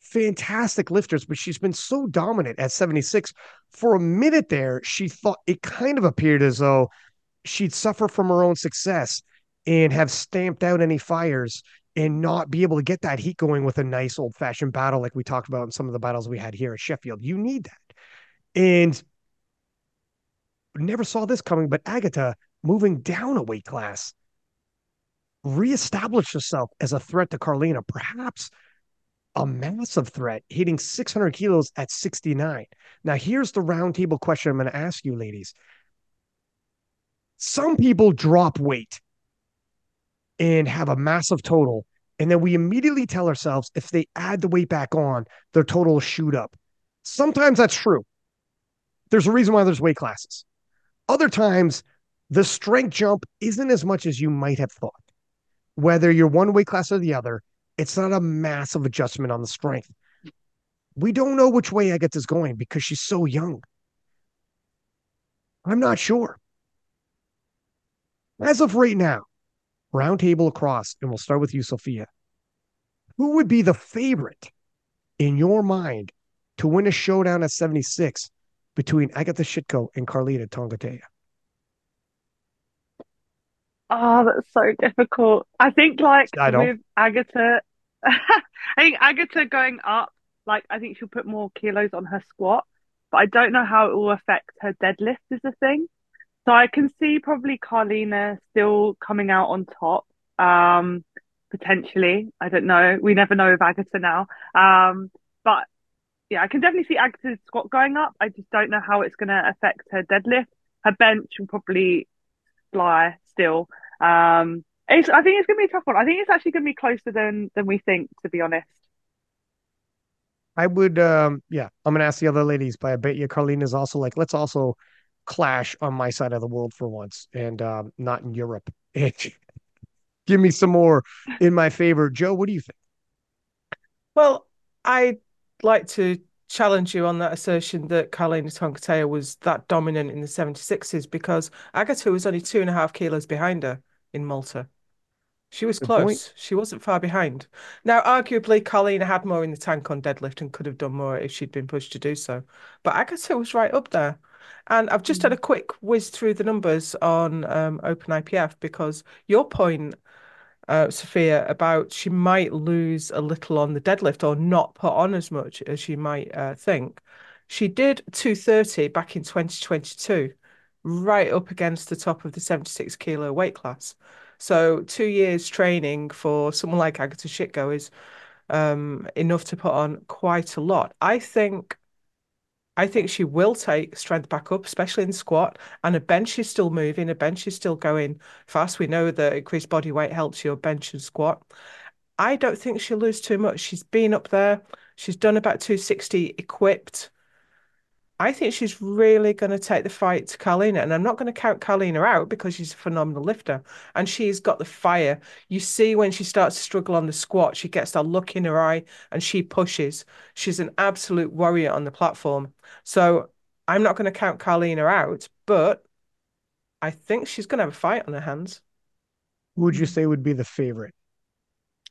fantastic lifters, but she's been so dominant at 76. For a minute there, she thought it kind of appeared as though she'd suffer from her own success and have stamped out any fires and not be able to get that heat going with a nice old fashioned battle like we talked about in some of the battles we had here at Sheffield. You need that. And never saw this coming, but Agatha moving down a weight class reestablished herself as a threat to Karlina, perhaps a massive threat, hitting 600 kilos at 69. Now, here's the roundtable question I'm going to ask you, ladies. Some people drop weight and have a massive total. And then we immediately tell ourselves if they add the weight back on, their total will shoot up. Sometimes that's true. There's a reason why there's weight classes. Other times, the strength jump isn't as much as you might have thought. Whether you're one weight class or the other, it's not a massive adjustment on the strength. We don't know which way Agatha's going because she's so young. I'm not sure. As of right now, roundtable across, and we'll start with you, Sophia. Who would be the favorite in your mind to win a showdown at 76 between Agata Sitko and Karlina Tongotea? Oh, that's so difficult. I think like I with Agatha, I think Agatha going up, like I think she'll put more kilos on her squat, but I don't know how it will affect her deadlift is the thing. So I can see probably Karlina still coming out on top. Um, potentially. I don't know. We never know with Agatha now. Um, but yeah, I can definitely see Agatha's squat going up. I just don't know how it's going to affect her deadlift. Her bench will probably fly still. Um, it's, I think it's going to be a tough one. I think it's actually going to be closer than than we think, to be honest. I would, um, yeah, I'm gonna ask the other ladies, but I bet you Karlina is also like, let's also clash on my side of the world for once, and um, not in Europe. Give me some more in my favor, Jo. What do you think? Well, I'd like to challenge you on that assertion that Karlina Tongotea was that dominant in the 76s because Agata was only two and a half kilos behind her in Malta. She was Good close. Point. She wasn't far behind. Now, arguably, Karlina had more in the tank on deadlift and could have done more if she'd been pushed to do so. But Agata was right up there. And I've just mm. had a quick whiz through the numbers on um, Open IPF because your point, uh, Sophia, about she might lose a little on the deadlift or not put on as much as you might uh, think. She did 230 back in 2022, right up against the top of the 76 kilo weight class. So two years training for someone like Agata Sitko is um, enough to put on quite a lot. I think I think she will take strength back up, especially in squat. And a bench is still moving, a bench is still going fast. We know that increased body weight helps your bench and squat. I don't think she'll lose too much. She's been up there. She's done about 260 equipped. I think she's really going to take the fight to Karlina, and I'm not going to count Karlina out because she's a phenomenal lifter and she's got the fire. You see, when she starts to struggle on the squat, she gets that look in her eye and she pushes. She's an absolute warrior on the platform. So I'm not going to count Karlina out, but I think she's going to have a fight on her hands. Who would you say would be the favorite?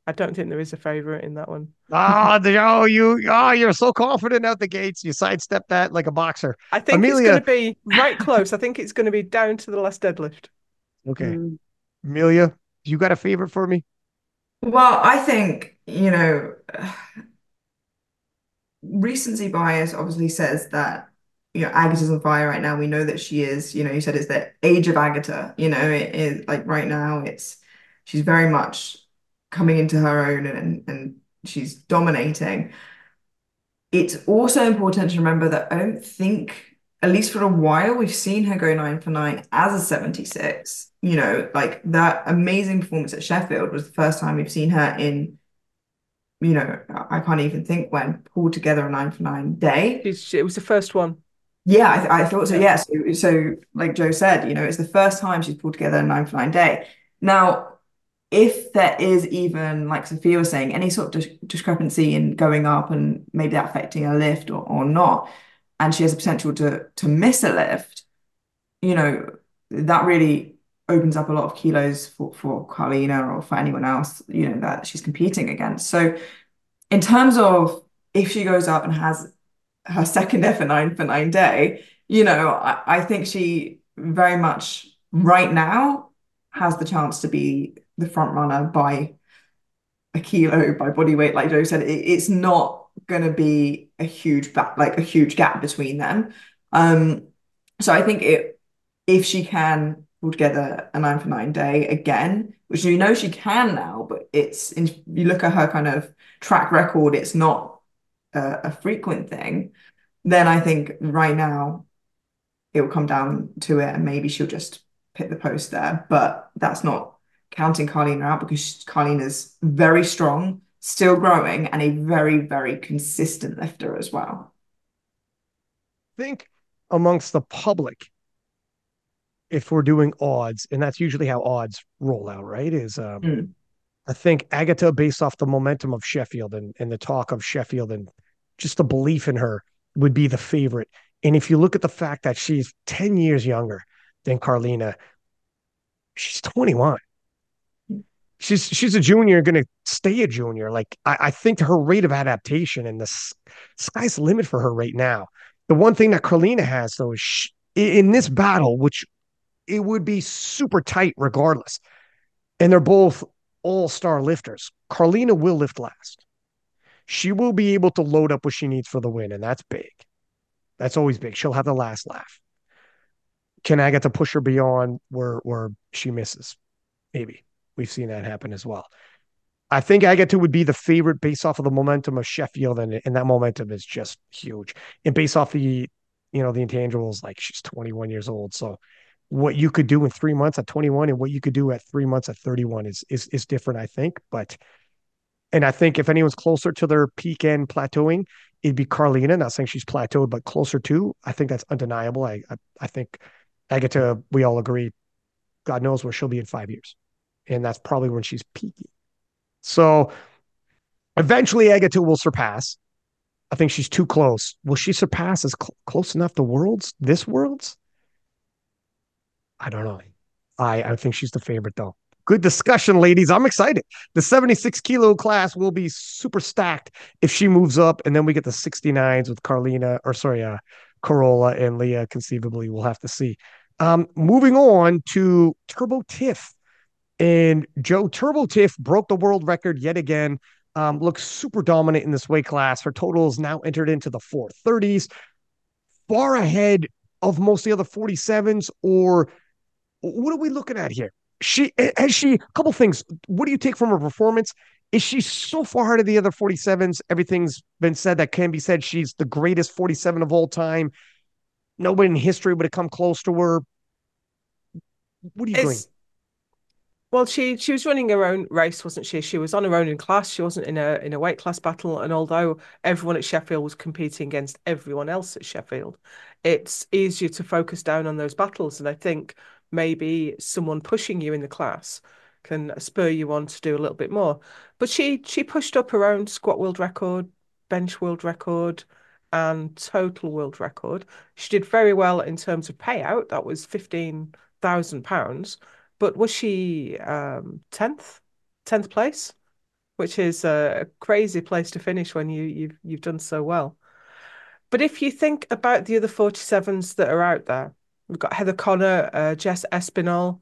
I don't think there is a favorite in that one. Ah, oh, oh, you, oh, you're so confident out the gates. You sidestep that like a boxer. I think Amelia... it's going to be right close. I think it's going to be down to the last deadlift. Okay, mm. Amelia, you got a favorite for me? Well, I think you know, recency bias obviously says that you know Agatha's on fire right now. We know that she is. You know, you said it's the age of Agatha. You know, it is like right now. It's she's very much coming into her own and, and she's dominating. It's also important to remember that I don't think, at least for a while, we've seen her go nine for nine as a 76. You know, like that amazing performance at Sheffield was the first time we've seen her in, you know, I can't even think when pulled together a nine for nine day. It was the first one. Yeah, I, th- I thought so. Yeah. So, so, like Jo said, you know, it's the first time she's pulled together a nine for nine day. Now, if there is even, like Sophia was saying, any sort of dis- discrepancy in going up and maybe that affecting a lift or, or not, and she has a potential to to miss a lift, you know, that really opens up a lot of kilos for, for Karlina or for anyone else, you know, that she's competing against. So in terms of if she goes up and has her second F nine for nine day, you know, I, I think she very much right now has the chance to be the front runner by a kilo by body weight, like Jo said, it, it's not going to be a huge like a huge gap between them. Um, so I think it, if she can pull together a nine for nine day again, which you know she can now, but it's in, you look at her kind of track record, it's not a, a frequent thing. Then I think right now it will come down to it, and maybe she'll just hit the post there. But that's not counting Karlina out because Karlina's very strong, still growing, and a very, very consistent lifter as well. I think amongst the public, if we're doing odds, and that's usually how odds roll out, right? Is um, mm. I think Agata, based off the momentum of Sheffield and, and the talk of Sheffield and just the belief in her, would be the favorite. And if you look at the fact that she's 10 years younger than Karlina, she's 21 she's she's a junior, going to stay a junior. Like I, I, think her rate of adaptation and the sky's the limit for her right now. The one thing that Karlina has though is she, in this battle, which it would be super tight regardless, and they're both all star lifters. Karlina will lift last. She will be able to load up what she needs for the win, and that's big. That's always big. She'll have the last laugh. Can I get to push her beyond where where she misses? Maybe. We've seen that happen as well. I think Agata would be the favorite based off of the momentum of Sheffield, and, and that momentum is just huge. And based off the, you know, the intangibles, like she's 21 years old, so what you could do in three months at 21 and what you could do at three months at 31 is is is different, I think. But and I think if anyone's closer to their peak and plateauing, it'd be Karlina. Not saying she's plateaued, but closer to. I think that's undeniable. I I, I think Agatha, we all agree, God knows where she'll be in five years. And that's probably when she's peaking. So eventually Agatha will surpass. I think she's too close. Will she surpass as cl- close enough to worlds, this worlds? I don't know. I, I think she's the favorite though. Good discussion, ladies. I'm excited. The 76 kilo class will be super stacked if she moves up, and then we get the 69s with Karlina, or sorry, uh, Carola and Leah. Conceivably, we'll have to see. Um, moving on to Turbo Tiff. And Joe Turbo Tiff broke the world record yet again. Um, looks super dominant in this weight class. Her total is now entered into the 430s, far ahead of most of the other 47s. Or what are we looking at here? She has she a couple things. What do you take from her performance? Is she so far ahead of the other 47s? Everything's been said that can be said. She's the greatest 47 of all time. Nobody in history would have come close to her. What are you doing? Well, she she was running her own race, wasn't she? She was on her own in class. She wasn't in a in a weight class battle. And although everyone at Sheffield was competing against everyone else at Sheffield, it's easier to focus down on those battles. And I think maybe someone pushing you in the class can spur you on to do a little bit more. But she she pushed up her own squat world record, bench world record, and total world record. She did very well in terms of payout. That was fifteen thousand pounds but was she um, 10th 10th place? Which is a crazy place to finish when you you've you've done so well. But if you think about the other 47s that are out there we've got Heather Connor uh, Jess Espinal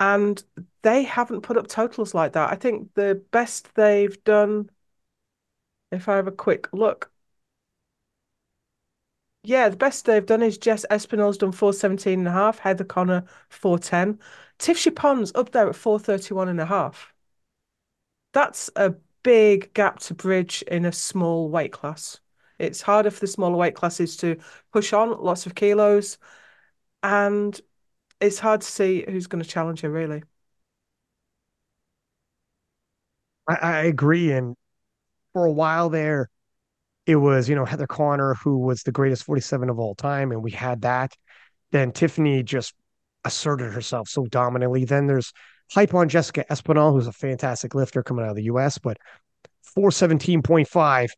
and they haven't put up totals like that. I think the best they've done if I have a quick look yeah, the best they've done is Jess Espinal's done 417 and a half, Heather Connor 410. Tiff Chapon's up there at 431 and a half. That's a big gap to bridge in a small weight class. It's harder for the smaller weight classes to push on lots of kilos, and it's hard to see who's going to challenge her really. I, I agree, and for a while there, it was you know Heather Connor who was the greatest 47 of all time, and we had that. Then Tiffany just asserted herself so dominantly. Then there's hype on Jessica Espinal, who's a fantastic lifter coming out of the US, but 417.5,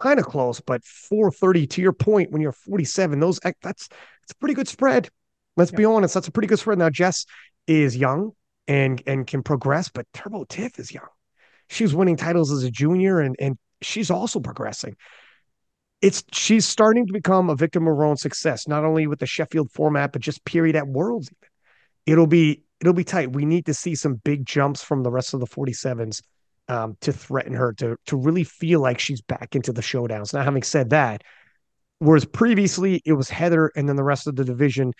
kind of close, but 430 to your point when you're 47, those that's it's a pretty good spread. Let's yeah. be honest, that's a pretty good spread. Now Jess is young and and can progress, but Turbo Tiff is young. She's winning titles as a junior and and she's also progressing it's she's starting to become a victim of her own success, not only with the Sheffield format, but just period at Worlds. Even it'll be it'll be tight. We need to see some big jumps from the rest of the 47s um, to threaten her to to really feel like she's back into the showdowns. Now, having said that, whereas previously it was Heather and then the rest of the division,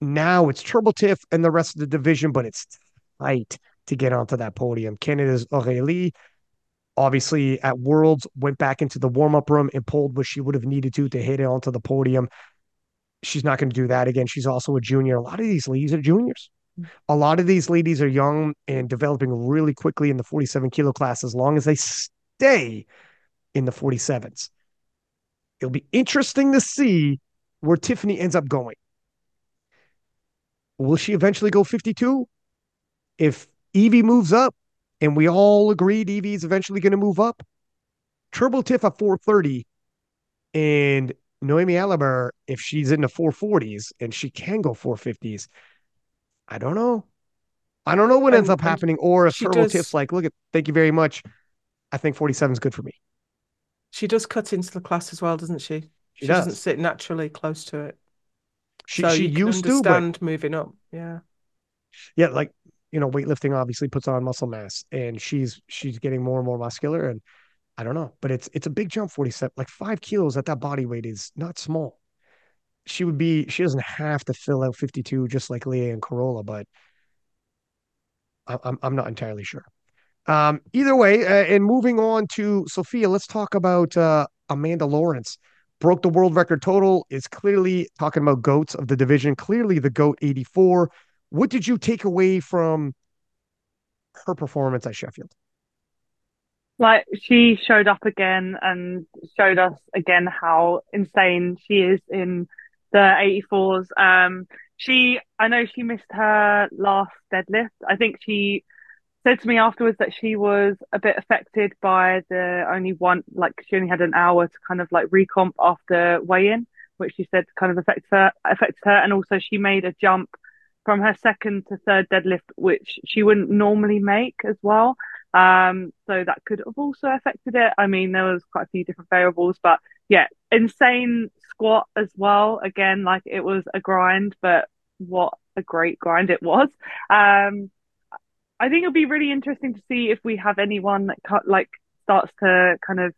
now it's Turbo Tiff and the rest of the division, but it's tight to get onto that podium. Canada's Aurélie obviously at Worlds went back into the warm up room and pulled what she would have needed to to hit it onto the podium. She's not going to do that again. She's also a junior. A lot of these ladies are juniors. A lot of these ladies are young and developing really quickly in the 47 kilo class as long as they stay in the 47s. It'll be interesting to see where Tiffany ends up going. Will she eventually go 52? If Evie moves up, and we all agreed Evie is eventually going to move up. Turbo Tiff at 430 and Noemi Allabert, if she's in the 440s and she can go 450s, I don't know. I don't know what ends up happening, or if Turbo does, Tiff's like, look at, thank you very much. I think 47 is good for me. She does cut into the class as well, doesn't she? She, she does. doesn't sit naturally close to it. She, so she used to, but... moving up. Yeah. Yeah, like you know, weightlifting obviously puts on muscle mass and she's she's getting more and more muscular and I don't know, but it's it's a big jump 47 like 5 kilos at that body weight is not small. She would be she doesn't have to fill out 52 just like Leah and Carola, but I'm I'm not entirely sure. Um, either way, uh, and moving on to Sophia, let's talk about uh, Amanda Lawrence. broke the world record total, is clearly talking about goats of the division, clearly the goat 84. What did you take away from her performance at Sheffield? Like she showed up again and showed us again how insane she is in the 84s. Um, she, I know she missed her last deadlift. I think she said to me afterwards that she was a bit affected by the only one, like she only had an hour to kind of like recomp after weigh-in, which she said kind of affected her, affected her. And also she made a jump from her second to third deadlift, which she wouldn't normally make as well. Um, so that could have also affected it. I mean, there was quite a few different variables, but yeah, insane squat as well. Again, like it was a grind, but what a great grind it was. Um, I think it'll be really interesting to see if we have anyone that cut, like starts to kind of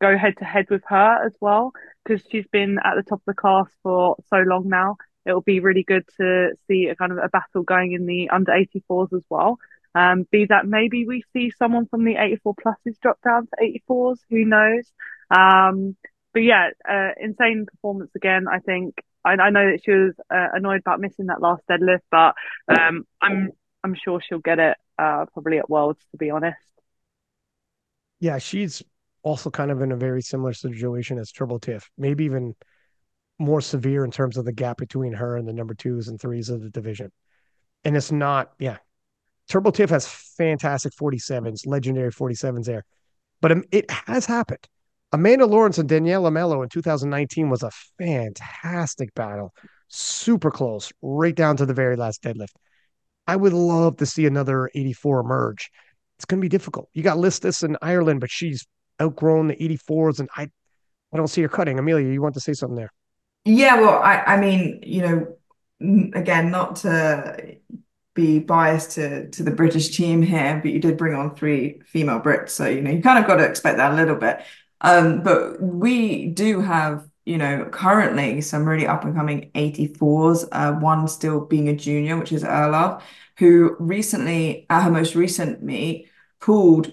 go head to head with her as well, because she's been at the top of the class for so long now. It'll be really good to see a kind of a battle going in the under 84s as well. Um, be that maybe we see someone from the 84 pluses drop down to 84s, who knows? Um, but yeah, uh, insane performance again. I think I, I know that she was uh, annoyed about missing that last deadlift, but um, I'm I'm sure she'll get it uh, probably at Worlds. To be honest. Yeah, she's also kind of in a very similar situation as Triple Tiff, maybe even more severe in terms of the gap between her and the number twos and threes of the division. And it's not, yeah. Turbo Tiff has fantastic 47s, legendary 47s there. But it has happened. Amanda Lawrence and Daniela Melo in 2019 was a fantastic battle. Super close, right down to the very last deadlift. I would love to see another 84 emerge. It's going to be difficult. You got Listis in Ireland, but she's outgrown the 84s, and I, I don't see her cutting. Amelia, you want to say something there? Yeah, well, I, I mean, you know, again, not to be biased to to the British team here, but you did bring on three female Brits, so you know you kind of got to expect that a little bit. Um, but we do have, you know, currently some really up and coming 84s, uh, one still being a junior, which is Erlov, who recently, at her most recent meet, pulled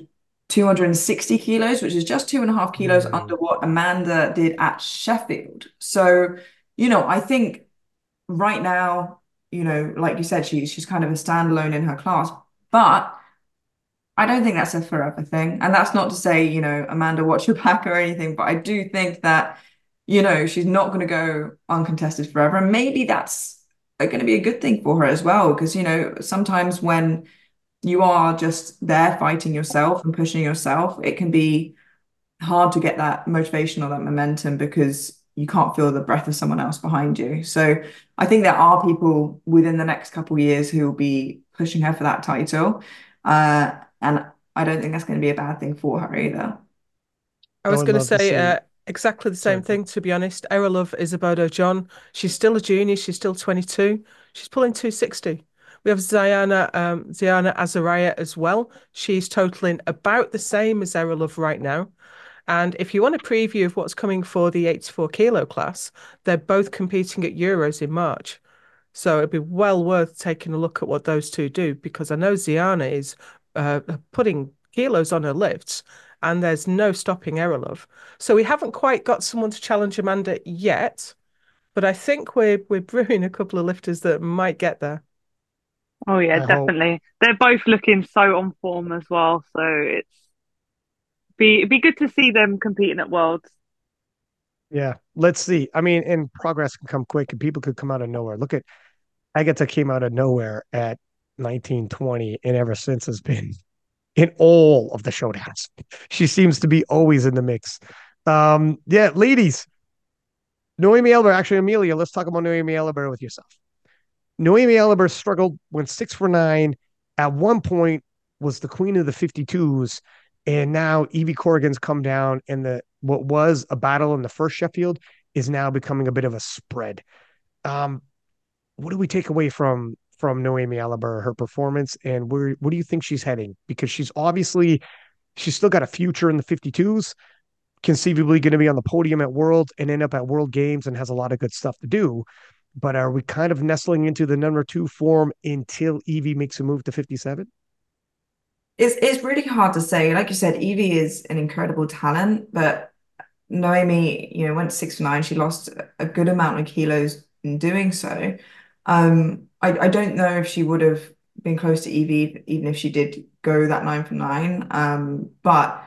260 kilos, which is just two and a half kilos mm. under what Amanda did at Sheffield. So, you know, I think right now, you know, like you said, she's she's kind of a standalone in her class, but I don't think that's a forever thing. And that's not to say, you know, Amanda, watch your back or anything, but I do think that, you know, she's not going to go uncontested forever. And maybe that's going to be a good thing for her as well. Because, you know, sometimes when you are just there fighting yourself and pushing yourself, it can be hard to get that motivation or that momentum because you can't feel the breath of someone else behind you. So I think there are people within the next couple of years who will be pushing her for that title. Uh, and I don't think that's going to be a bad thing for her either. I was going to say uh, exactly the same thing, to be honest. Love Isabella John. She's still a junior. She's still 22. She's pulling 260. We have Ziana, um, Ziana Azariah as well. She's totaling about the same as Love right now. And if you want a preview of what's coming for the 84 kilo class, they're both competing at Euros in March. So it'd be well worth taking a look at what those two do because I know Ziana is uh, putting kilos on her lifts, and there's no stopping Erolov. So we haven't quite got someone to challenge Amanda yet, but I think we're we're brewing a couple of lifters that might get there. Oh yeah, I definitely. Hope. They're both looking so on form as well, so it's be it'd be good to see them competing at Worlds. Yeah, let's see. I mean, and progress can come quick, and people could come out of nowhere. Look at Agata came out of nowhere at 1920 and ever since has been in all of the showdowns. She seems to be always in the mix. Um, yeah, ladies. Noemi Allabert, actually, Amelia, let's talk about Noemi Allabert with yourself. Noemi Allabert struggled, went six for nine. At one point, was the queen of the 52s. And now Evie Corrigan's come down, and the what was a battle in the first Sheffield is now becoming a bit of a spread. Um, what do we take away from from Noemi Allabert, her performance, and where what do you think she's heading? Because she's obviously she's still got a future in the 52s, conceivably going to be on the podium at World and end up at World Games and has a lot of good stuff to do. But are we kind of nestling into the number two form until Evie makes a move to 57? It's it's really hard to say. Like you said, Evie is an incredible talent, but Noemi, you know, went six to nine. She lost a good amount of kilos in doing so. Um, I, I don't know if she would have been close to Evie even if she did go that nine for nine. Um, but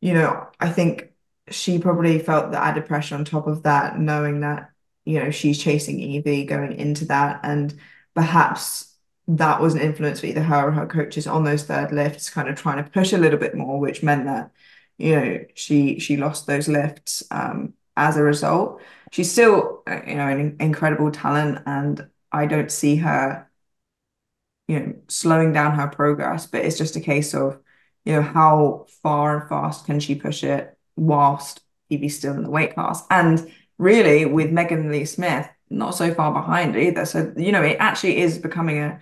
you know, I think she probably felt the added pressure on top of that, knowing that, you know, she's chasing Evie going into that. And perhaps that was an influence for either her or her coaches on those third lifts, kind of trying to push a little bit more, which meant that, you know, she she lost those lifts um, as a result. She's still, uh, you know, an incredible talent, and I don't see her, you know, slowing down her progress. But it's just a case of, you know, how far and fast can she push it whilst Evie's still in the weight class. And really, with Megan Lee Smith, not so far behind either. So, you know, it actually is becoming a,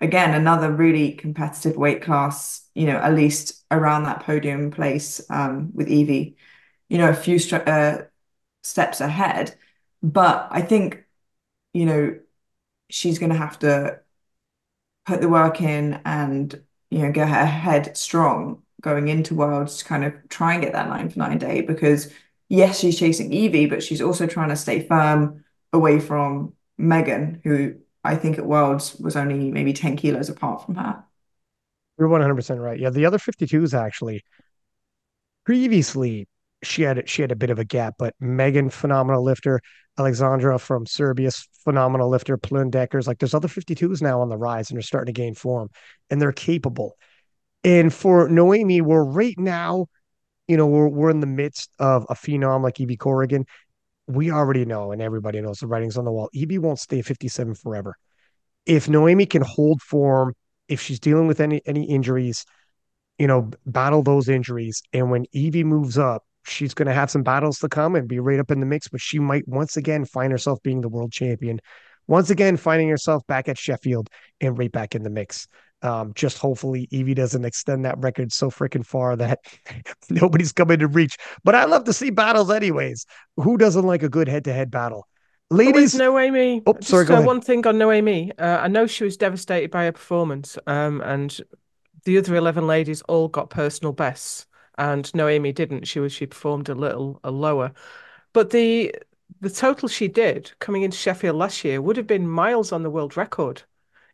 again, another really competitive weight class, you know, at least around that podium place um, with Evie, you know, a few uh, steps ahead. But I think, you know, she's going to have to put the work in and, you know, get her head strong going into Worlds to kind of try and get that nine for nine day because yes, she's chasing Evie, but she's also trying to stay firm away from Megan, who I think at Worlds was only maybe 10 kilos apart from her. You're 100% right. Yeah, the other 52s actually previously she had she had a bit of a gap, but Megan phenomenal lifter, Alexandra from Serbia phenomenal lifter, Plun Deckers like there's other 52s now on the rise and they're starting to gain form and they're capable. And for Noemi, we're right now, you know, we're we're in the midst of a phenom like Evie Corrigan. We already know, and everybody knows the writing's on the wall. Evie won't stay 57 forever. If Noemi can hold form, if she's dealing with any any injuries, you know, battle those injuries, and when Evie moves up, she's going to have some battles to come and be right up in the mix. But she might once again find herself being the world champion, once again finding herself back at Sheffield and right back in the mix. Um, just hopefully Evie doesn't extend that record so freaking far that nobody's coming to reach. But I love to see battles anyways. Who doesn't like a good head-to-head battle? Ladies, Noemi. Oh, sorry. Just, uh, one thing on Noemi. Uh, I know she was devastated by her performance, um, and the other eleven ladies all got personal bests, and Noemi didn't. She was she performed a little a lower, but the the total she did coming into Sheffield last year would have been miles on the world record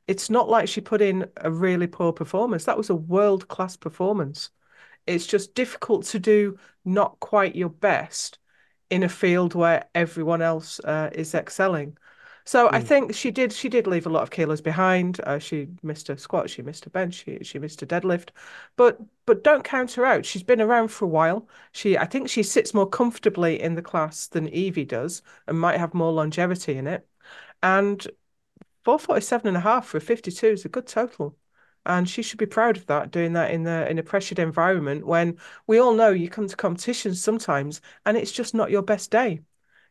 it's not like she put in a really poor performance. That was a world class performance. It's just difficult to do not quite your best in a field where everyone else uh, is excelling. So mm. I hmm. think she did. She did leave a lot of kilos behind. Uh, she missed a squat. She missed a bench. She she missed a deadlift. But but don't count her out. She's been around for a while. She I think she sits more comfortably in the class than Evie does, and might have more longevity in it. And 447 and a half for a 52 is a good total. And she should be proud of that, doing that in the in a pressured environment when we all know you come to competitions sometimes and it's just not your best day.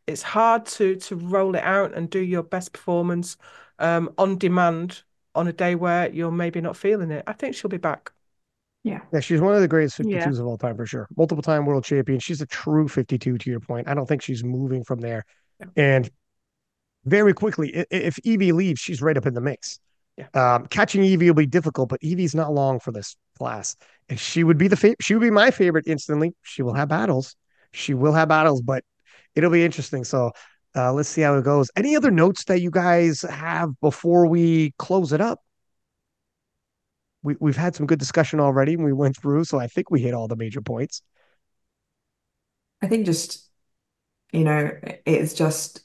It's hard to to roll it out and do your best performance um, on demand on a day where you're maybe not feeling it. I think she'll be back. Yeah. Yeah, she's one of the greatest 52s yeah. of all time for sure. Multiple time world champion. She's a true 52 to your point. I don't think she's moving from there. Yeah. And very quickly. If Evie leaves, she's right up in the mix. Yeah. Um, catching Evie will be difficult, but Evie's not long for this class, and she would be the fa- she would be my favorite instantly. She will have battles. She will have battles, but it'll be interesting. So uh, let's see how it goes. Any other notes that you guys have before we close it up? We we've had some good discussion already, and we went through, so I think we hit all the major points. I think just you know it's just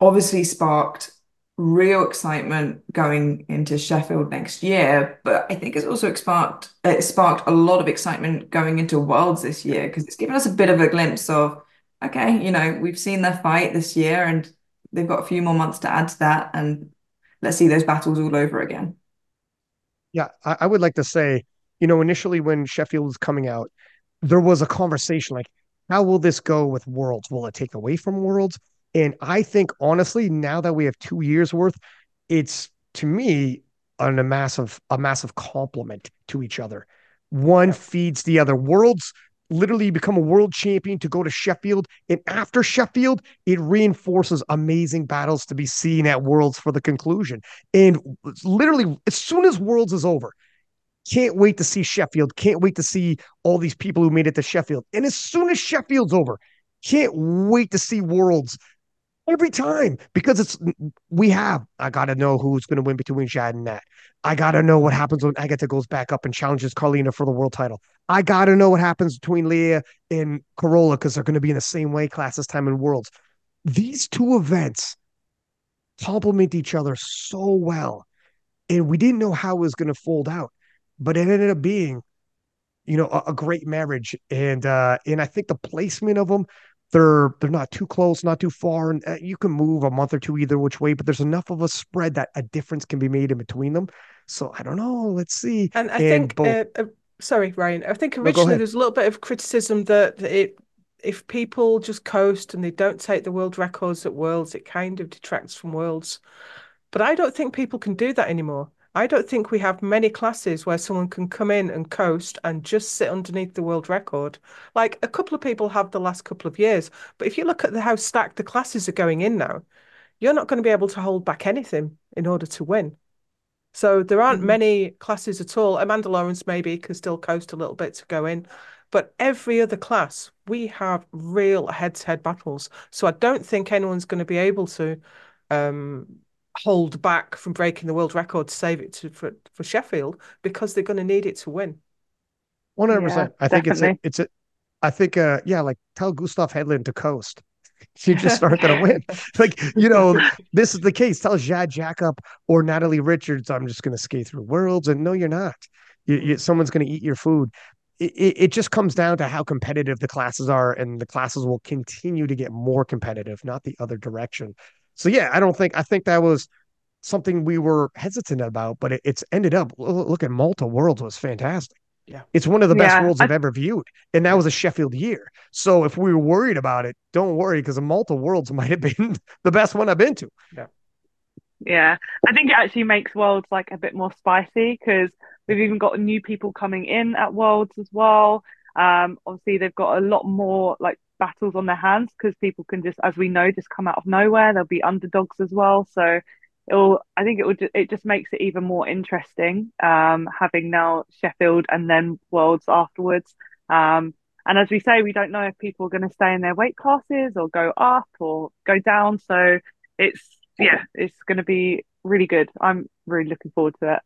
obviously sparked real excitement going into Sheffield next year, but I think it's also sparked it sparked a lot of excitement going into Worlds this year because it's given us a bit of a glimpse of okay, you know, we've seen their fight this year and they've got a few more months to add to that and let's see those battles all over again. Yeah, I, I would like to say, you know, initially when Sheffield was coming out, there was a conversation like, how will this go with Worlds? Will it take away from Worlds? And I think honestly, now that we have two years worth, it's to me an, a massive a massive compliment to each other. One feeds the other. Worlds literally become a world champion to go to Sheffield. And after Sheffield, it reinforces amazing battles to be seen at Worlds for the conclusion. And literally, as soon as Worlds is over, can't wait to see Sheffield. Can't wait to see all these people who made it to Sheffield. And as soon as Sheffield's over, Can't wait to see Worlds every time because it's we have. I gotta know who's gonna win between Jade and Nat. I gotta know what happens when Agata goes back up and challenges Karlina for the world title. I gotta know what happens between Leah and Carola because they're gonna be in the same weight class this time in Worlds. These two events complement each other so well, and we didn't know how it was gonna fold out, but it ended up being you know, a, a, great marriage. And uh, and I think the placement of them they're they're not too close, not too far, and uh, you can move a month or two either which way. But there's enough of a spread that a difference can be made in between them. So I don't know. Let's see. And I and think, both... uh, uh, sorry, Ryan. I think originally no, there's a little bit of criticism that it if people just coast and they don't take the world records at Worlds, it kind of detracts from Worlds. But I don't think people can do that anymore. I don't think we have many classes where someone can come in and coast and just sit underneath the world record. Like a couple of people have the last couple of years, but if you look at the, how stacked the classes are going in now, you're not going to be able to hold back anything in order to win. So there aren't mm-hmm. many classes at all. Amanda Lawrence maybe can still coast a little bit to go in, but every other class we have real head-to-head battles. So I don't think anyone's going to be able to um, hold back from breaking the world record to save it to, for for Sheffield because they're going to need it to win. One hundred percent. I think definitely. it's a, it's a. I think uh yeah, like tell Gustav Hedlund to coast. You just aren't going to win. Like you know, this is the case. Tell Jade Jacob or Natalie Richards, I'm just going to skate through worlds, and no, you're not. You, you, someone's going to eat your food. It, it, it just comes down to how competitive the classes are, and the classes will continue to get more competitive, not the other direction. So yeah, I don't think I think that was something we were hesitant about, but it, it's ended up. Look at Malta Worlds was fantastic. Yeah, it's one of the best yeah, worlds I, have ever viewed, and that was a Sheffield year. So if we were worried about it, don't worry because the Malta Worlds might have been the best one I've been to. Yeah, yeah, I think it actually makes Worlds like a bit more spicy because we've even got new people coming in at Worlds as well. Um, obviously they've got a lot more like battles on their hands because people can just, as we know, just come out of nowhere. There'll be underdogs as well, so it'll. I think it would. It just makes it even more interesting um, having now Sheffield and then Worlds afterwards. Um, and as we say, we don't know if people are going to stay in their weight classes or go up or go down. So it's yeah, it's going to be really good. I'm really looking forward to it.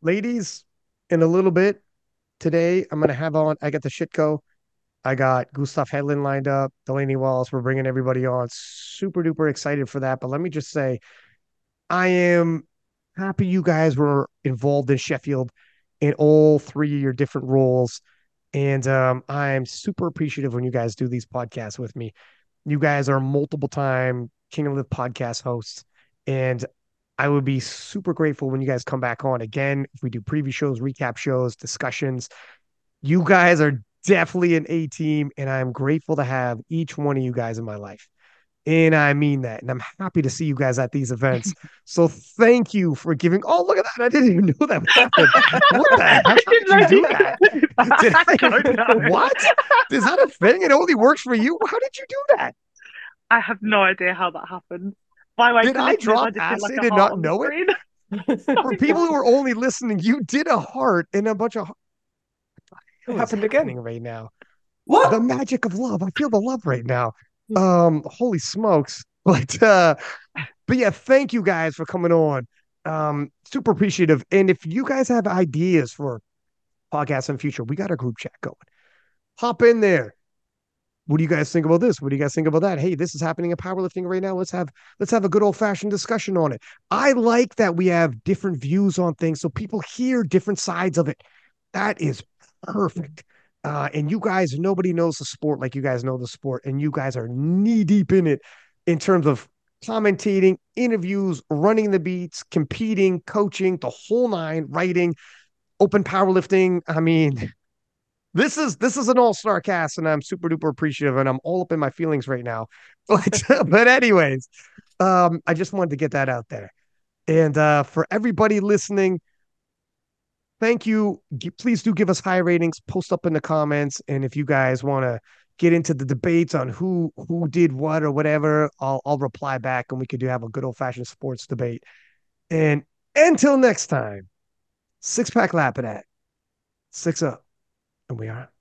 Ladies, in a little bit today, I'm going to have on. I got the shit go. I got Gustav Hedlund lined up, Delaney Wallace. We're bringing everybody on. Super duper excited for that. But let me just say, I am happy you guys were involved in Sheffield in all three of your different roles. And um, I'm super appreciative when you guys do these podcasts with me. You guys are multiple time King of the podcast hosts. And I would be super grateful when you guys come back on again. If we do preview shows, recap shows, discussions, you guys are definitely an A team, and I'm grateful to have each one of you guys in my life. And I mean that. And I'm happy to see you guys at these events. So thank you for giving. Oh, look at that. I didn't even know that happened. what the heck? How did you do that? Did I, what? Is that a thing? It only works for you? How did you do that? I have no idea how that happened. By the way, did I drop I acid like and not know it? for people who are only listening, you did a heart and a bunch of it happened again right now. What? The magic of love. I feel the love right now. Um, holy smokes. But uh but yeah, thank you guys for coming on. Um, super appreciative. And if you guys have ideas for podcasts in future, we got a group chat going. Hop in there. What do you guys think about this? What do you guys think about that? Hey, this is happening in powerlifting right now. Let's have let's have a good old fashioned discussion on it. I like that we have different views on things so people hear different sides of it. That is perfect. Uh, and you guys, nobody knows the sport like you guys know the sport, and you guys are knee deep in it in terms of commentating, interviews, running the beats, competing, coaching, the whole nine, writing, open powerlifting. I mean, this is this is an all-star cast, and I'm super duper appreciative, and I'm all up in my feelings right now. But but anyways, um, I just wanted to get that out there. And uh, for everybody listening, thank you. Please do give us high ratings, post up in the comments. And if you guys want to get into the debates on who who did what or whatever, I'll I'll reply back and we could do have a good old fashioned sports debate. And until next time, six pack Lapadat six up, and we are.